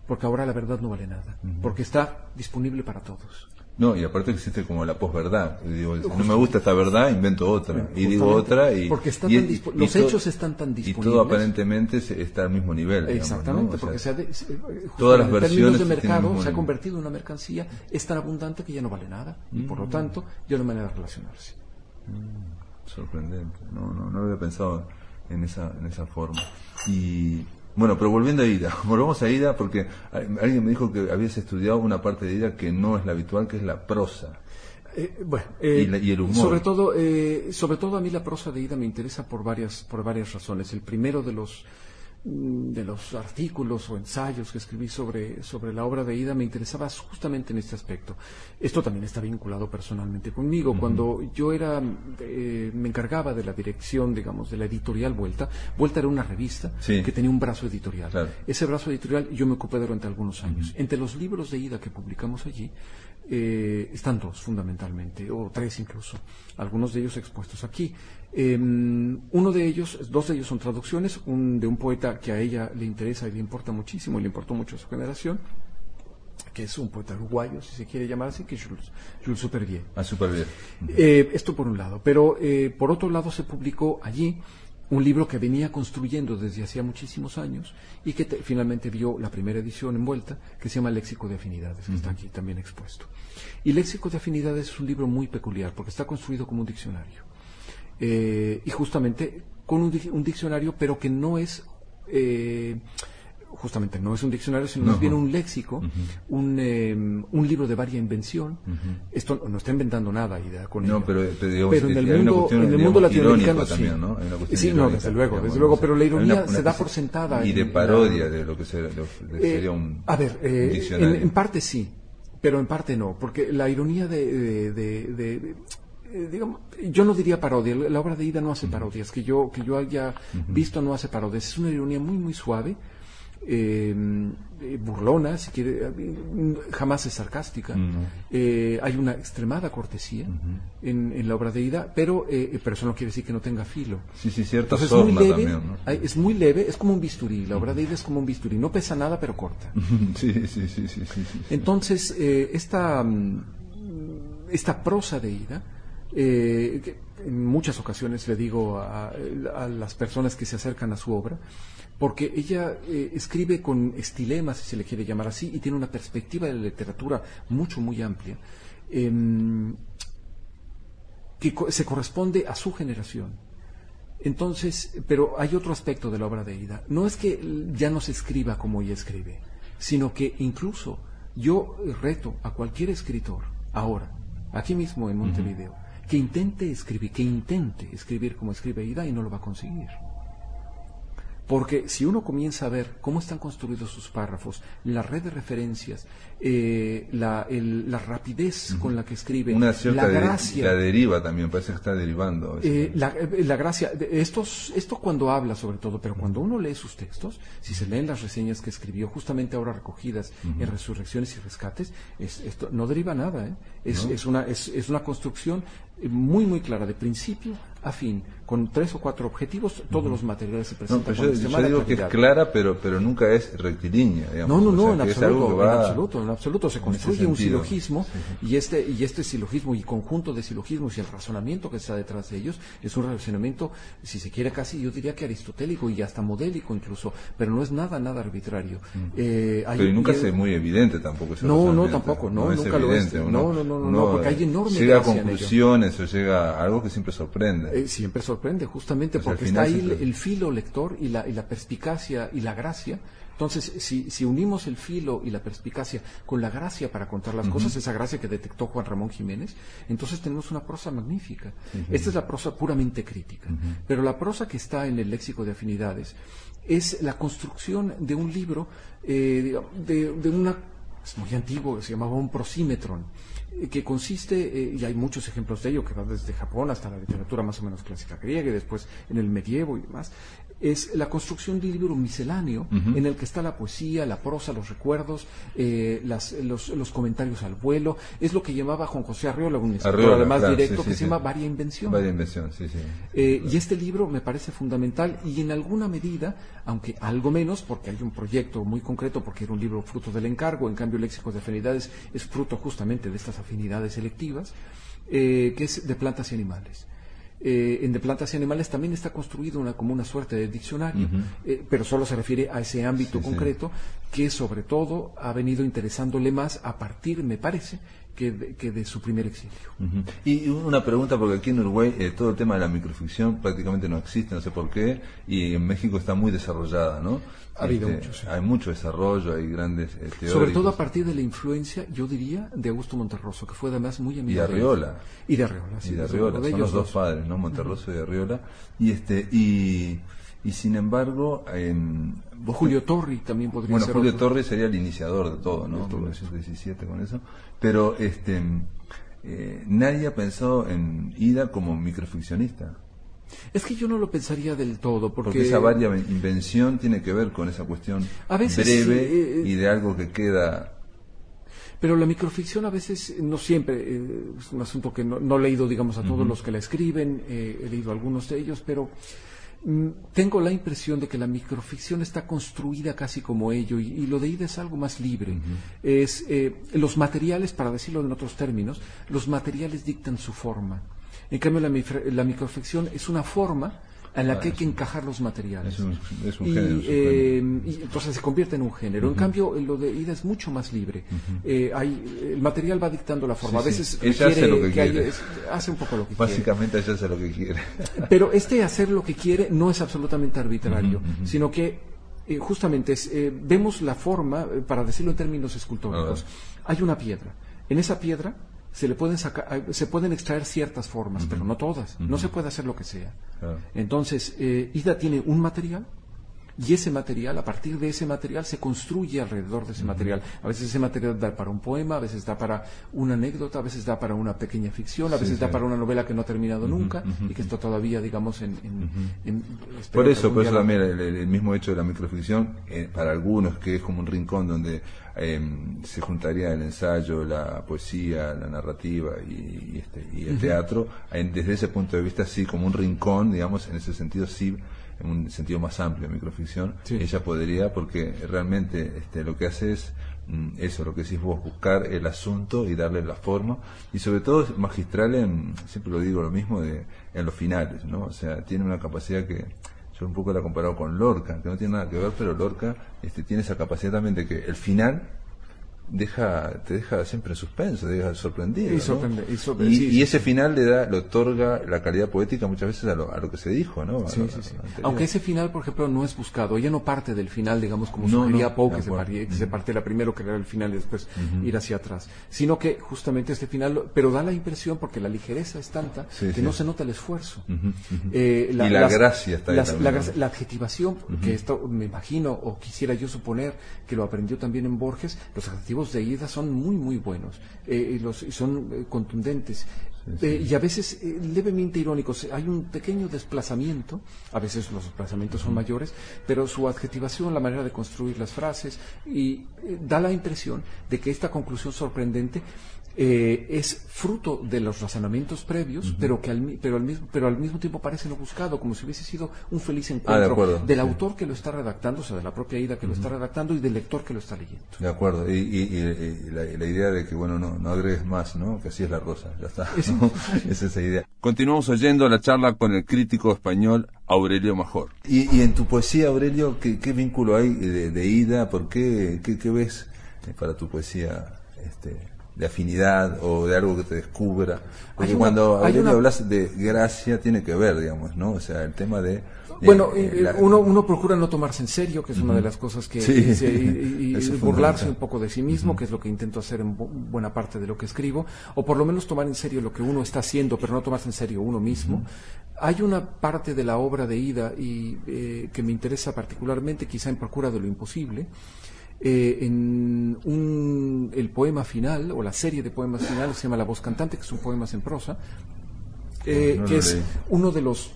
[SPEAKER 2] Porque ahora la verdad no vale nada, porque está disponible para todos.
[SPEAKER 1] No, y aparte existe como la posverdad. Digo, no me gusta esta verdad, invento otra. y digo otra y...
[SPEAKER 2] Porque los hechos están tan disponibles.
[SPEAKER 1] Y todo aparentemente está al mismo nivel.
[SPEAKER 2] Exactamente, porque
[SPEAKER 1] todas las versiones
[SPEAKER 2] de mercado se ha convertido en una mercancía, es tan abundante que ya no vale nada. Y por lo mm. tanto, ya no hay manera de relacionarse.
[SPEAKER 1] Mm, sorprendente. No, no, no había pensado en esa, en esa forma. Y bueno, pero volviendo a Ida, volvamos a Ida porque alguien me dijo que habías estudiado una parte de Ida que no es la habitual, que es la prosa.
[SPEAKER 2] Eh, bueno, y, el humor. Sobre todo, eh, sobre todo a mí la prosa de Ida me interesa por varias, por varias razones. El primero de los de los artículos o ensayos que escribí sobre, sobre la obra de Ida me interesaba justamente en este aspecto. Esto también está vinculado personalmente conmigo. Cuando yo era, eh, me encargaba de la dirección, digamos, de la editorial Vuelta, Vuelta era una revista que tenía un brazo editorial. Ese brazo editorial yo me ocupé durante algunos años. Entre los libros de Ida que publicamos allí, eh, están dos fundamentalmente, o tres incluso, algunos de ellos expuestos aquí. Em, uno de ellos, dos de ellos son traducciones, un de un poeta que a ella le interesa y le importa muchísimo y le importó mucho a su generación, que es un poeta uruguayo, si se quiere llamar así, que es Jules, Jules Supervier.
[SPEAKER 1] Ah, Supervier.
[SPEAKER 2] Eh, esto por un lado. Pero eh, por otro lado se publicó allí un libro que venía construyendo desde hacía muchísimos años y que finalmente vio la primera edición envuelta, que se llama Léxico de Afinidades, que está aquí también expuesto. Y Léxico de Afinidades es un libro muy peculiar porque está construido como un diccionario. Eh, y justamente con un, diccionario, pero que no es, eh, justamente no es un diccionario, sino más bien un léxico, un, em, un, libro de varia invención. Esto no está inventando nada, idea con
[SPEAKER 1] no, pero, pero,
[SPEAKER 2] en el mundo, en el mundo latinoamericano también, ¿no? sí, no, desde luego, desde luego, pero la ironía se da por sentada.
[SPEAKER 1] Y de parodia de lo que sería, eh, sería un,
[SPEAKER 2] a ver, diccionario. En, parte sí, pero en parte no, porque la ironía de, de eh, digamos, yo no diría parodia, la obra de Ida no hace parodias, que yo, que yo haya visto no hace parodias, es una ironía muy, muy suave, eh, eh, burlona, si quiere, jamás es sarcástica. hay una extremada cortesía en, la obra de Ida, pero, pero eso no quiere decir que no tenga filo.
[SPEAKER 1] Sí, sí, cierto.
[SPEAKER 2] es muy leve, es muy leve, es como un bisturí. La obra de Ida es como un bisturí, no pesa nada, pero corta.
[SPEAKER 1] sí, sí, sí, sí,
[SPEAKER 2] Entonces, esta, mm, esta prosa de Ida eh, en muchas ocasiones le digo a, las personas que se acercan a su obra, porque ella eh, escribe con estilemas, si se le quiere llamar así, y tiene una perspectiva de la literatura mucho, muy amplia, em, que se corresponde a su generación. Entonces, pero hay otro aspecto de la obra de Ida. No es que ya no se escriba como ella escribe, sino que incluso yo reto a cualquier escritor, ahora, aquí mismo en Montevideo, que intente escribir, que intente escribir como escribe Ida y no lo va a conseguir. Porque si uno comienza a ver cómo están construidos sus párrafos, la red de referencias, eh, la, rapidez con la que escribe,
[SPEAKER 1] Una la gracia. la deriva también, parece que está derivando.
[SPEAKER 2] Eh, la, eh, la, gracia, estos, esto cuando habla sobre todo, pero cuando uno lee sus textos, si se leen las reseñas que escribió, justamente ahora recogidas en Resurrecciones y Rescates, esto no deriva nada. Es, es, una, es, es una construcción muy, muy clara, de principio a fin, con tres o cuatro objetivos, todos los materiales se presentan.
[SPEAKER 1] No, yo, digo que es clara, pero, pero nunca es rectilínea.
[SPEAKER 2] Digamos. No, no, no, en, absoluto, en absoluto, en absoluto. Se construye un silogismo y este, y este silogismo y conjunto de silogismos y el razonamiento que está detrás de ellos es un razonamiento, si se quiere casi, yo diría que aristotélico y hasta modélico incluso, pero no es nada, nada arbitrario.
[SPEAKER 1] Eh, pero nunca es muy evidente tampoco. Ese
[SPEAKER 2] no, no, tampoco, no, nunca lo es. No, no, no, no, porque hay enorme
[SPEAKER 1] Llega a conclusiones o llega a algo que siempre sorprende.
[SPEAKER 2] Eh, siempre sorprende, justamente porque está ahí el, filo lector y la, y la, perspicacia y la gracia. Entonces, si, si, unimos el filo y la perspicacia con la gracia para contar las cosas, esa gracia que detectó Juan Ramón Jiménez, entonces tenemos una prosa magnífica. Esta es la prosa puramente crítica. Pero la prosa que está en el léxico de afinidades es la construcción de un libro, eh, de, de una, es muy antiguo, se llamaba un prosímetron que consiste, eh, y hay muchos ejemplos de ello, que va desde Japón hasta la literatura más o menos clásica griega y después en el medievo y demás, es la construcción de un libro misceláneo en el que está la poesía, la prosa, los recuerdos, eh, las, los, los, comentarios al vuelo. Es lo que llamaba Juan José Arreola, un escritor además directo, que se llama Varia Invención.
[SPEAKER 1] Varia Invención, sí, sí.
[SPEAKER 2] Eh, y este libro me parece fundamental y en alguna medida, aunque algo menos, porque hay un proyecto muy concreto, porque era un libro fruto del encargo, en cambio Léxico de Afinidades es fruto justamente de estas afinidades selectivas, eh, que es de plantas y animales eh, en de plantas y animales también está construido una, como una suerte de diccionario, eh, pero solo se refiere a ese ámbito concreto que sobre todo ha venido interesándole más a partir, me parece, que de, su primer exilio.
[SPEAKER 1] Y una pregunta, porque aquí en Uruguay eh, todo el tema de la microficción prácticamente no existe, no sé por qué, y en México está muy desarrollada, ¿no?
[SPEAKER 2] Ha habido este,
[SPEAKER 1] Hay mucho desarrollo, hay grandes eh,
[SPEAKER 2] Sobre todo a partir de la influencia, yo diría, de Augusto Monterroso, que fue además muy amigo
[SPEAKER 1] Y de Arriola.
[SPEAKER 2] Y de Arriola, sí.
[SPEAKER 1] Y de Arriola, son los dos, padres, ¿no? Monterroso y Arriola. Y este, y y sin embargo en
[SPEAKER 2] Julio Torri también podría
[SPEAKER 1] bueno,
[SPEAKER 2] ser
[SPEAKER 1] Julio Torri sería el iniciador de todo no 17 con eso. Pero este eh, nadie ha pensado en Ida como microficcionista
[SPEAKER 2] es que yo no lo pensaría del todo porque,
[SPEAKER 1] esa varia invención tiene que ver con esa cuestión breve eh, y de algo que queda
[SPEAKER 2] pero la microficción a veces, no siempre, eh, es un asunto que no, he leído, digamos, a todos los que la escriben, he leído algunos de ellos, pero Mm, tengo la impresión de que la microficción está construida casi como ello y, lo de Ida es algo más libre. Es eh, los materiales, para decirlo en otros términos, los materiales dictan su forma. En cambio, la, la microficción es una forma en la que hay que encajar los materiales.
[SPEAKER 1] Es un, género,
[SPEAKER 2] eh, y, entonces se convierte en un género. En cambio, lo de Ida es mucho más libre. Eh, hay, el material va dictando la forma. a veces
[SPEAKER 1] ella hace lo que, quiere.
[SPEAKER 2] hace un poco lo que
[SPEAKER 1] Básicamente
[SPEAKER 2] quiere.
[SPEAKER 1] ella hace lo que quiere.
[SPEAKER 2] Pero este hacer lo que quiere no es absolutamente arbitrario, sino que eh, justamente es, vemos la forma, para decirlo en términos escultóricos, hay una piedra. En esa piedra se le pueden sacar, se pueden extraer ciertas formas, pero no todas. No se puede hacer lo que sea. Entonces, eh, Ida tiene un material y ese material, a partir de ese material, se construye alrededor de ese material. A veces ese material da para un poema, a veces da para una anécdota, a veces da para una pequeña ficción, a veces da para una novela que no ha terminado nunca y que está todavía, digamos, en...
[SPEAKER 1] por eso, por eso también el, mismo hecho de la microficción, eh, para algunos que es como un rincón donde em, se juntaría el ensayo, la poesía, la narrativa y, este, y el teatro, desde ese punto de vista sí, como un rincón, digamos, en ese sentido sí en un sentido más amplio de microficción, ella podría, porque realmente este, lo que hace es mm, eso, lo que decís vos, buscar el asunto y darle la forma, y sobre todo magistral en, siempre lo digo lo mismo, de, en los finales, ¿no? O sea, tiene una capacidad que yo un poco la he comparado con Lorca, que no tiene nada que ver, pero Lorca este, tiene esa capacidad también de que el final deja te deja siempre en suspenso, te deja sorprendido. Y, ese final le da, le otorga la calidad poética muchas veces a lo, a lo que se dijo, ¿no?
[SPEAKER 2] Aunque ese final, por ejemplo, no es buscado, ella no parte del final, digamos, como no, sugería Poe, que se, parte, partiera primero que era el final y después ir hacia atrás, sino que justamente este final, pero da la impresión, porque la ligereza es tanta, que no se nota el esfuerzo.
[SPEAKER 1] Eh, la, y la gracia está ahí
[SPEAKER 2] la, adjetivación, que esto me imagino, o quisiera yo suponer, que lo aprendió también en Borges, los adjetivos de ida son muy, muy buenos eh, los, son eh, contundentes. Eh, y a veces levemente irónicos. Hay un pequeño desplazamiento, a veces los desplazamientos son mayores, pero su adjetivación, la manera de construir las frases, y da la impresión de que esta conclusión sorprendente eh, es fruto de los razonamientos previos, pero que al, pero, al mismo, pero al mismo tiempo parece no buscado, como si hubiese sido un feliz ah, encuentro del autor que lo está redactando, o sea, de la propia Ida que lo está redactando y del lector que lo está leyendo.
[SPEAKER 1] De acuerdo, y, la, idea de que, bueno, no, no agregues más, ¿no? Que así es la rosa, ya está. es esa idea. Continuamos oyendo la charla con el crítico español Aurelio Major. Y, en tu poesía, Aurelio, ¿qué, vínculo hay de, Ida? ¿Por qué, qué, qué ves eh, para tu poesía? Este, de afinidad o de algo que te descubra. Porque cuando Aurelio hablas de gracia tiene que ver, digamos, ¿no? O sea, el tema de...
[SPEAKER 2] bueno, uno, uno procura no tomarse en serio, que es una de las cosas que... y, burlarse un poco de sí mismo, que es lo que intento hacer en buena parte de lo que escribo, o por lo menos tomar en serio lo que uno está haciendo, pero no tomarse en serio uno mismo. Hay una parte de la obra de Ida y eh, que me interesa particularmente, quizá en Procura de lo Imposible, Eh, en un, el poema final, o la serie de poemas finales, se llama La voz cantante, que son poemas en prosa, eh, que es uno de los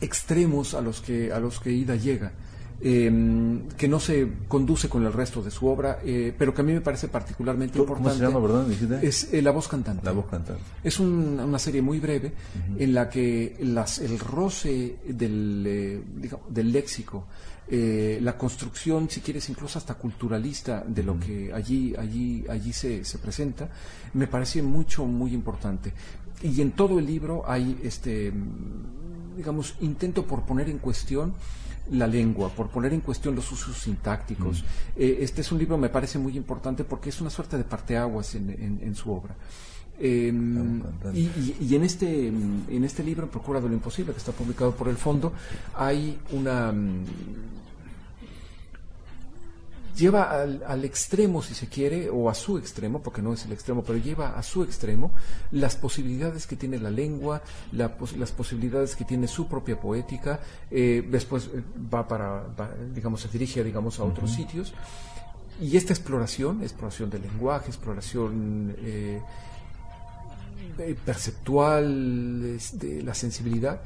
[SPEAKER 2] extremos a los que, a los que Ida llega. Em, que no se conduce con el resto de su obra, eh, pero que a mí me parece particularmente importante.
[SPEAKER 1] ¿Cómo se llama, perdón?
[SPEAKER 2] Es La voz cantante.
[SPEAKER 1] La voz cantante.
[SPEAKER 2] Es una serie muy breve en la que las, el roce del, del léxico, eh, la construcción, si quieres, incluso hasta culturalista de lo que allí, allí, allí se, se, presenta, me parece mucho, muy importante. Y en todo el libro hay este, digamos, intento por poner en cuestión la lengua, por poner en cuestión los usos sintácticos. Eh, este es un libro, me parece muy importante porque es una suerte de parteaguas en, en su obra. Em, y, en este en este libro Procurado lo imposible que está publicado por el fondo hay una mm, lleva al, extremo si se quiere o a su extremo porque no es el extremo pero lleva a su extremo las posibilidades que tiene la lengua las posibilidades que tiene su propia poética eh, después eh, va para digamos se dirige digamos a otros sitios. Y esta exploración exploración del lenguaje exploración eh, perceptual, de la sensibilidad,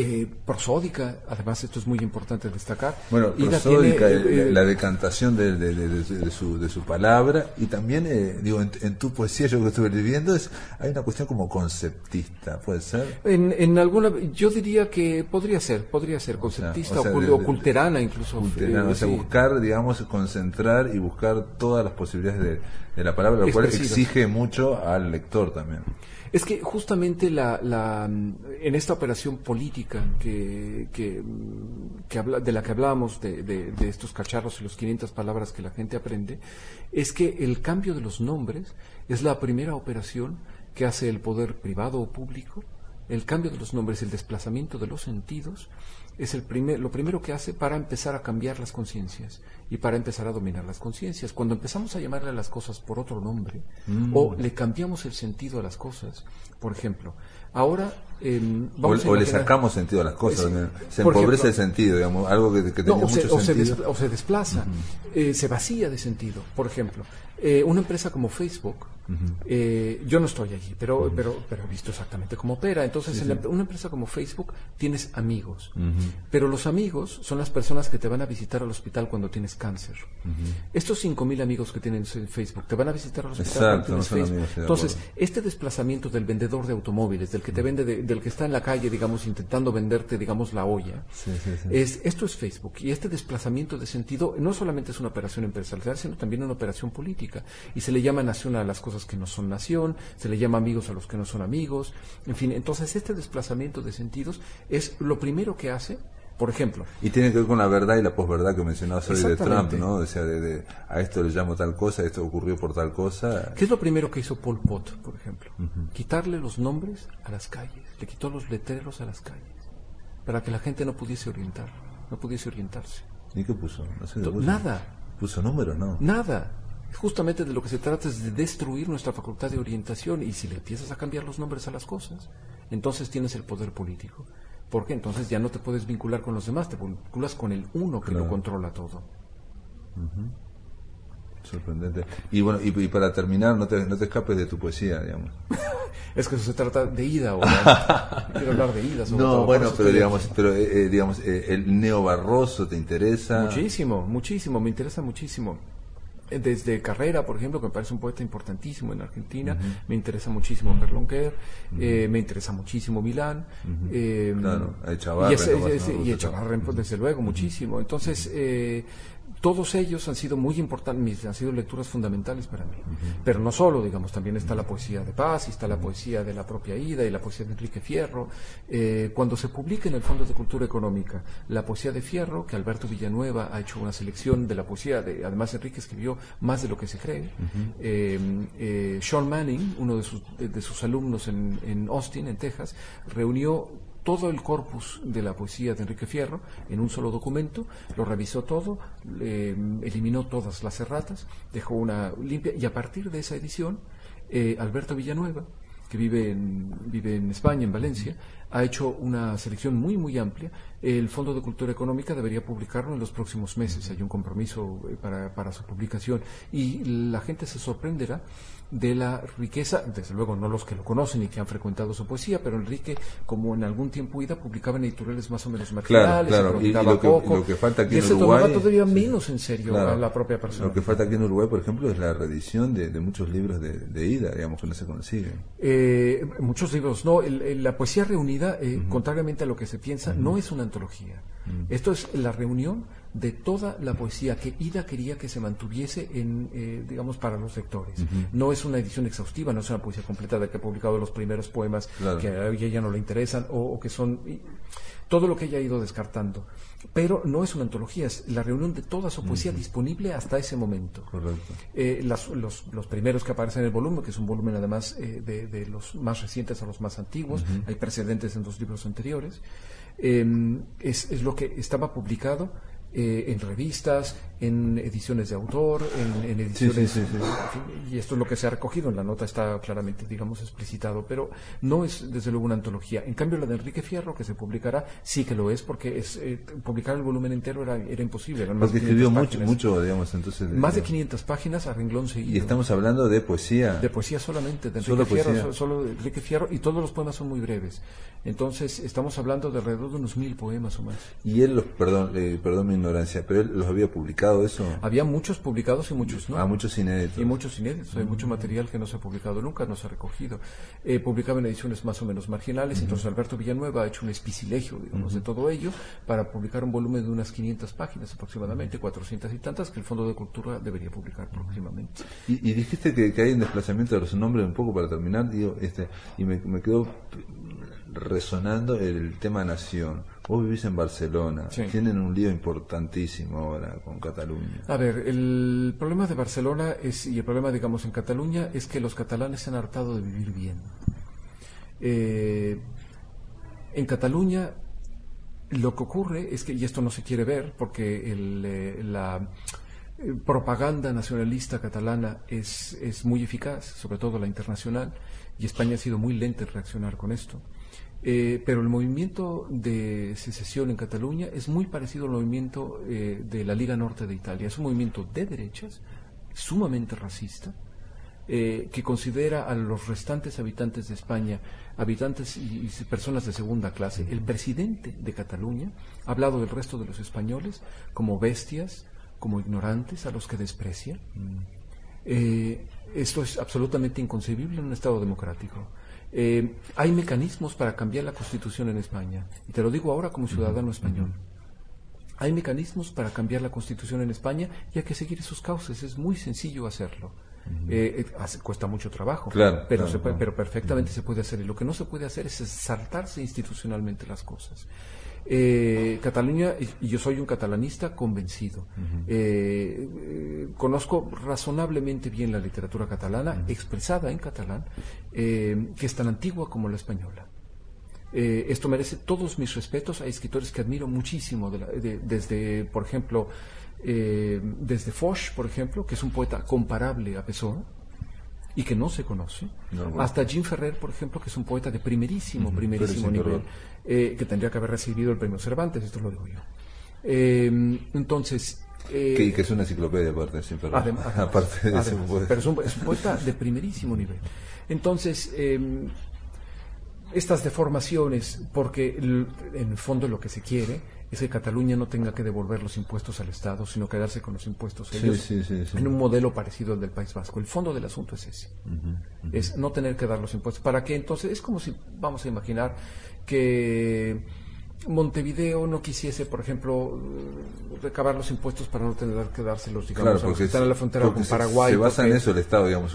[SPEAKER 2] eh, prosódica, además esto es muy importante destacar.
[SPEAKER 1] Bueno, prosódica, eh, la, decantación de, su, de su palabra y también, digo, en, tu poesía, yo que estuve leyendo, es, hay una cuestión como conceptista, ¿puede ser?
[SPEAKER 2] En, en alguna, yo diría que podría ser, podría ser conceptista o, culterana incluso.
[SPEAKER 1] o sea, buscar, digamos, concentrar y buscar todas las posibilidades de, la palabra, lo cual exige mucho al lector también.
[SPEAKER 2] Es que justamente la, en esta operación política que, que, habla, de la que hablábamos, de, de, estos cacharros y los 500 palabras que la gente aprende, es que el cambio de los nombres es la primera operación que hace el poder privado o público. El cambio de los nombres, el desplazamiento de los sentidos, es el primer, lo primero que hace para empezar a cambiar las conciencias y para empezar a dominar las conciencias. Cuando empezamos a llamarle a las cosas por otro nombre mm. o le cambiamos el sentido a las cosas, por ejemplo, ahora
[SPEAKER 1] em, o, le sacamos sentido a las cosas, se empobrece el sentido, digamos, algo que, tenía mucho
[SPEAKER 2] sentido. o se desplaza, eh, se vacía de sentido. Por ejemplo, eh, una empresa como Facebook, eh, yo no estoy allí, pero, pero, pero he visto exactamente cómo opera. Entonces, en una empresa como Facebook tienes amigos, pero los amigos son las personas que te van a visitar al hospital cuando tienes cáncer. Estos 5.000 amigos que tienes en Facebook te van a visitar al hospital cuando tienes Facebook. Entonces, este desplazamiento del vendedor de automóviles, del que te vende, del que está en la calle, digamos, intentando venderte, digamos, la olla, es esto es Facebook. Y este desplazamiento de sentido no solamente es una operación empresarial, sino también una operación política. Y se le llama nación a las cosas que no son nación, se le llama amigos a los que no son amigos, en fin, entonces este desplazamiento de sentidos es lo primero que hace por ejemplo.
[SPEAKER 1] Y tiene que ver con la verdad y la posverdad que mencionabas hoy de Trump, ¿no? O sea, de, a esto le llamo tal cosa, esto ocurrió por tal cosa.
[SPEAKER 2] ¿Qué es lo primero que hizo Pol Pot, por ejemplo? Quitarle los nombres a las calles, le quitó los letreros a las calles, para que la gente no pudiese orientar, no pudiese orientarse.
[SPEAKER 1] ¿Y qué puso?
[SPEAKER 2] Nada.
[SPEAKER 1] ¿Puso números, no?
[SPEAKER 2] Nada. Justamente de lo que se trata es de destruir nuestra facultad de orientación y si le empiezas a cambiar los nombres a las cosas, entonces tienes el poder político. Porque entonces ya no te puedes vincular con los demás, te vinculas con el uno que lo controla todo.
[SPEAKER 1] Sorprendente. Y bueno, y, para terminar, no te, no te escapes de tu poesía, digamos.
[SPEAKER 2] es que eso se trata de ida, o quiero hablar de ida.
[SPEAKER 1] no, bueno, pero digamos, pero eh, eh, digamos, eh, el neobarroso te interesa.
[SPEAKER 2] Muchísimo, muchísimo, me interesa muchísimo desde Carrera, por ejemplo, que me parece un poeta importantísimo en Argentina, me interesa muchísimo eh, me interesa muchísimo Milán,
[SPEAKER 1] eh, claro, y,
[SPEAKER 2] y Echavarren, pues, desde luego, muchísimo. Entonces, eh, todos ellos han sido muy importantes, han sido lecturas fundamentales para mí. Pero no solo, digamos, también está la poesía de Paz, y está la poesía de la propia Ida y la poesía de Enrique Fierro. Eh, cuando se publica en el Fondo de Cultura Económica la poesía de Fierro, que Alberto Villanueva ha hecho una selección de la poesía, de, además Enrique escribió más de lo que se cree. Eh, eh, Sean Manning, uno de sus, de sus alumnos en, en Austin, en Texas, reunió todo el corpus de la poesía de Enrique Fierro en un solo documento, lo revisó todo, eliminó todas las erratas, dejó una limpia y a partir de esa edición, eh, Alberto Villanueva, que vive en, vive en España, en Valencia, ha hecho una selección muy, muy amplia El Fondo de Cultura Económica debería publicarlo en los próximos meses. Hay un compromiso eh, para, para su publicación. Y la gente se sorprenderá de la riqueza, desde luego no los que lo conocen y que han frecuentado su poesía, pero Enrique, como en algún tiempo ida, publicaba en editoriales más o menos marginales,
[SPEAKER 1] claro, Y, lo, que, lo, que, falta aquí
[SPEAKER 2] en
[SPEAKER 1] Uruguay...
[SPEAKER 2] se todavía menos en serio a la propia persona.
[SPEAKER 1] Lo que falta aquí en Uruguay, por ejemplo, es la reedición de, muchos libros de, ida, digamos, que no se consiguen.
[SPEAKER 2] Eh, muchos libros, no. la poesía reunida, eh, contrariamente a lo que se piensa, no es una antología. Esto es la reunión de toda la poesía que Ida quería que se mantuviese en, eh, digamos, para los lectores. No es una edición exhaustiva, no es una poesía completa de que ha publicado los primeros poemas que a ella no le interesan o, que son todo lo que ella ha ido descartando. Pero no es una antología, es la reunión de toda su poesía disponible hasta ese momento.
[SPEAKER 1] Correcto.
[SPEAKER 2] Eh, los, los, primeros que aparecen en el volumen, que es un volumen además eh, de, los más recientes a los más antiguos, hay precedentes en los libros anteriores, es, es lo que estaba publicado eh, en revistas, en ediciones de autor, en, ediciones... y esto es lo que se ha recogido, en la nota está claramente, digamos, explicitado, pero no es desde luego una antología. En cambio, la de Enrique Fierro, que se publicará, sí que lo es, porque es, eh, publicar el volumen entero era, era imposible.
[SPEAKER 1] porque escribió mucho, mucho, digamos, entonces...
[SPEAKER 2] más de 500 páginas a renglón seguido.
[SPEAKER 1] Y estamos hablando de poesía.
[SPEAKER 2] De poesía solamente, de Enrique Fierro, solo de Enrique Fierro, y todos los poemas son muy breves. Entonces, estamos hablando de alrededor de unos mil poemas o más.
[SPEAKER 1] Y él, los, perdón, eh, perdón mi ignorancia, pero él los había publicado eso?
[SPEAKER 2] Había muchos publicados y muchos no.
[SPEAKER 1] Ah, muchos inéditos.
[SPEAKER 2] Y muchos inéditos. Hay mucho material que no se ha publicado nunca, no se ha recogido. Eh, publicaba en ediciones más o menos marginales. Entonces Alberto Villanueva ha hecho un espicilegio, digamos, de todo ello para publicar un volumen de unas 500 páginas aproximadamente, 400 y tantas, que el Fondo de Cultura debería publicar próximamente.
[SPEAKER 1] Y, dijiste que, hay un desplazamiento de los nombres un poco para terminar, digo, este, y me, me quedó resonando el tema nación. Vos vivís en Barcelona, tienen un lío importantísimo ahora con Cataluña.
[SPEAKER 2] A ver, el problema de Barcelona es, y el problema, digamos, en Cataluña es que los catalanes se han hartado de vivir bien. Eh, en Cataluña lo que ocurre es que, y esto no se quiere ver, porque eh, la eh, propaganda nacionalista catalana es, es muy eficaz, sobre todo la internacional, y España ha sido muy lenta en reaccionar con esto. Eh, pero el movimiento de secesión en Cataluña es muy parecido al movimiento eh, de la Liga Norte de Italia. Es un movimiento de derechas, sumamente racista, eh, que considera a los restantes habitantes de España, habitantes y, personas de segunda clase. El presidente de Cataluña ha hablado del resto de los españoles como bestias, como ignorantes, a los que desprecia. Mm. esto es absolutamente inconcebible en un Estado democrático. Eh, hay mecanismos para cambiar la constitución en España. Y te lo digo ahora como ciudadano español. Hay mecanismos para cambiar la constitución en España y hay que seguir esos cauces. Es muy sencillo hacerlo. Eh, eh, cuesta mucho trabajo, pero, pero perfectamente se puede hacer. Y lo que no se puede hacer es saltarse institucionalmente las cosas. Eh, Cataluña, y yo soy un catalanista convencido, eh, eh, conozco razonablemente bien la literatura catalana, expresada en catalán, que es tan antigua como la española. esto merece todos mis respetos. Hay escritores que admiro muchísimo, desde, por ejemplo, desde Foch, por ejemplo, que es un poeta comparable a Pessoa, y que no se conoce, hasta Jim Ferrer, por ejemplo, que es un poeta de primerísimo, primerísimo nivel, eh, que tendría que haber recibido el premio Cervantes, esto lo digo yo. Eh, entonces...
[SPEAKER 1] Eh, que, que, es una enciclopedia aparte, siempre, aparte de
[SPEAKER 2] eso, Pero es un, poeta de primerísimo nivel. Entonces, em, estas deformaciones, porque en el fondo lo que se quiere es que Cataluña no tenga que devolver los impuestos al Estado, sino quedarse con los impuestos ellos en un modelo parecido al del País Vasco. El fondo del asunto es ese, es no tener que dar los impuestos. ¿Para qué? Entonces es como si, vamos a imaginar, que Montevideo no quisiese, por ejemplo, recabar los impuestos para no tener que dárselos, digamos,
[SPEAKER 1] claro, porque
[SPEAKER 2] están en la frontera con Paraguay.
[SPEAKER 1] Se, basa en eso el Estado, digamos,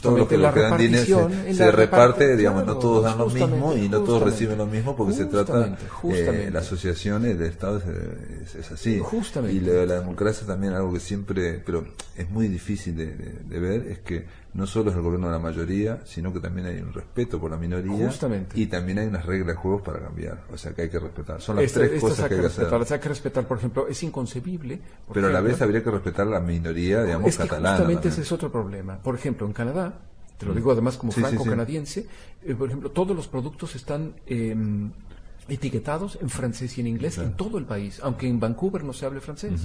[SPEAKER 1] todo lo que, lo que dan dinero se, reparte, digamos, no todos dan lo mismo y no todos reciben lo mismo porque se trata, eh, la asociación del Estado es, así.
[SPEAKER 2] Justamente.
[SPEAKER 1] Y la, la, democracia también algo que siempre, pero es muy difícil de, de ver, es que no solo es el gobierno de la mayoría, sino que también hay un respeto por la minoría
[SPEAKER 2] Justamente.
[SPEAKER 1] y también hay unas reglas de juegos para cambiar, o sea que hay que respetar. Son las tres cosas que hay que hacer.
[SPEAKER 2] Hay que respetar, por ejemplo, es inconcebible.
[SPEAKER 1] Pero a la vez habría que respetar la minoría, digamos, es que catalana.
[SPEAKER 2] Justamente ese es otro problema. Por ejemplo, en Canadá, te lo mm. digo además como franco-canadiense, eh, por ejemplo, todos los productos están... Eh, etiquetados en francés y en inglés en todo el país, aunque en Vancouver no se hable francés.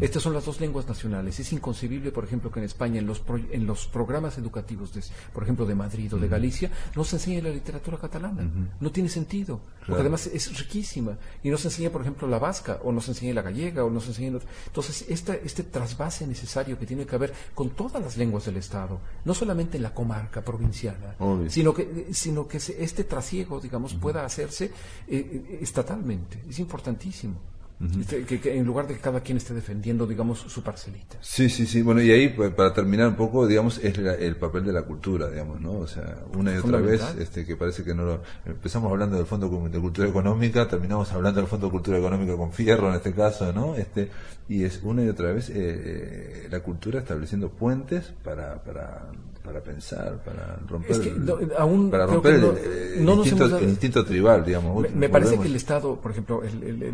[SPEAKER 2] Estas son las dos lenguas nacionales. Es inconcebible, por ejemplo, que en España, en los, en los programas educativos, de, por ejemplo, de Madrid o de Galicia, no se enseñe la literatura catalana. No tiene sentido, porque además es riquísima. Y no se enseña, por ejemplo, la vasca, o no se enseña la gallega, o no se enseña... Entonces, esta, este trasvase necesario que tiene que haber con todas las lenguas del Estado, no solamente en la comarca provinciana, sino que, sino que este trasiego, digamos, pueda hacerse eh, estatalmente. Es importantísimo. Este, que, en lugar de que cada quien esté defendiendo, digamos, su parcelita.
[SPEAKER 1] Sí, sí, sí. Bueno, y ahí, pues, para terminar un poco, digamos, es el papel de la cultura, digamos, ¿no? O sea, una y otra vez, este, que parece que no lo... Empezamos hablando del Fondo de Cultura Económica, terminamos hablando del Fondo de Cultura Económica con Fierro, en este caso, ¿no? Este, y es una y otra vez eh, eh, la cultura estableciendo puentes para, para para pensar, para romper,
[SPEAKER 2] aún
[SPEAKER 1] para romper el, instinto, tribal, digamos.
[SPEAKER 2] Me, parece que el Estado, por ejemplo,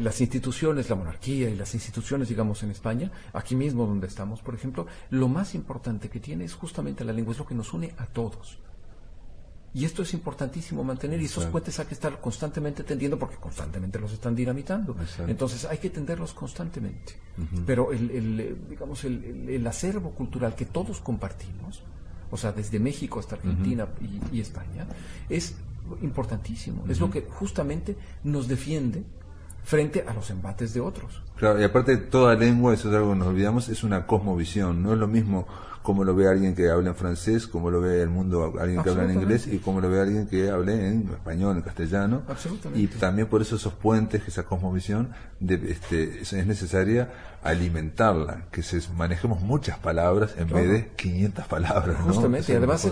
[SPEAKER 2] las instituciones, la monarquía y las instituciones, digamos, en España, aquí mismo donde estamos, por ejemplo, lo más importante que tiene es justamente la lengua, es lo que nos une a todos. Y esto es importantísimo mantener, y esos puentes hay que estar constantemente tendiendo porque constantemente los están dinamitando. Entonces hay que tenderlos constantemente. Pero el, digamos, el acervo cultural que todos compartimos, o sea, desde México hasta Argentina y, España, es importantísimo. Es lo que justamente nos defiende frente a los embates de otros.
[SPEAKER 1] Claro, y aparte toda lengua, eso es algo que nos olvidamos, es una cosmovisión. No es lo mismo como lo ve alguien que habla en francés, como lo ve el mundo alguien que habla en inglés y como lo ve alguien que hable en español, en castellano. Y también por eso esos puentes, esa cosmovisión, de, este, es necesaria alimentarla, que se manejemos muchas palabras en vez de 500 palabras.
[SPEAKER 2] Justamente, y además,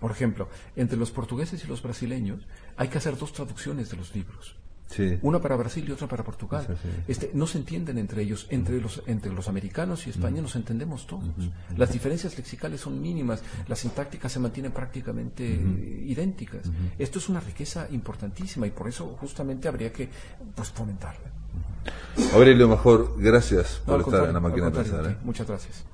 [SPEAKER 2] por ejemplo, entre los portugueses y los brasileños hay que hacer dos traducciones de los libros. Una para Brasil y otra para Portugal. Este, no se entienden entre ellos. Entre los, entre los americanos y España nos entendemos todos. Las diferencias lexicales son mínimas. Las sintácticas se mantienen prácticamente idénticas. Esto es una riqueza importantísima y por eso justamente habría que pues, fomentarla.
[SPEAKER 1] Aurelio, mejor, gracias por estar en la máquina de pensar.
[SPEAKER 2] Muchas gracias.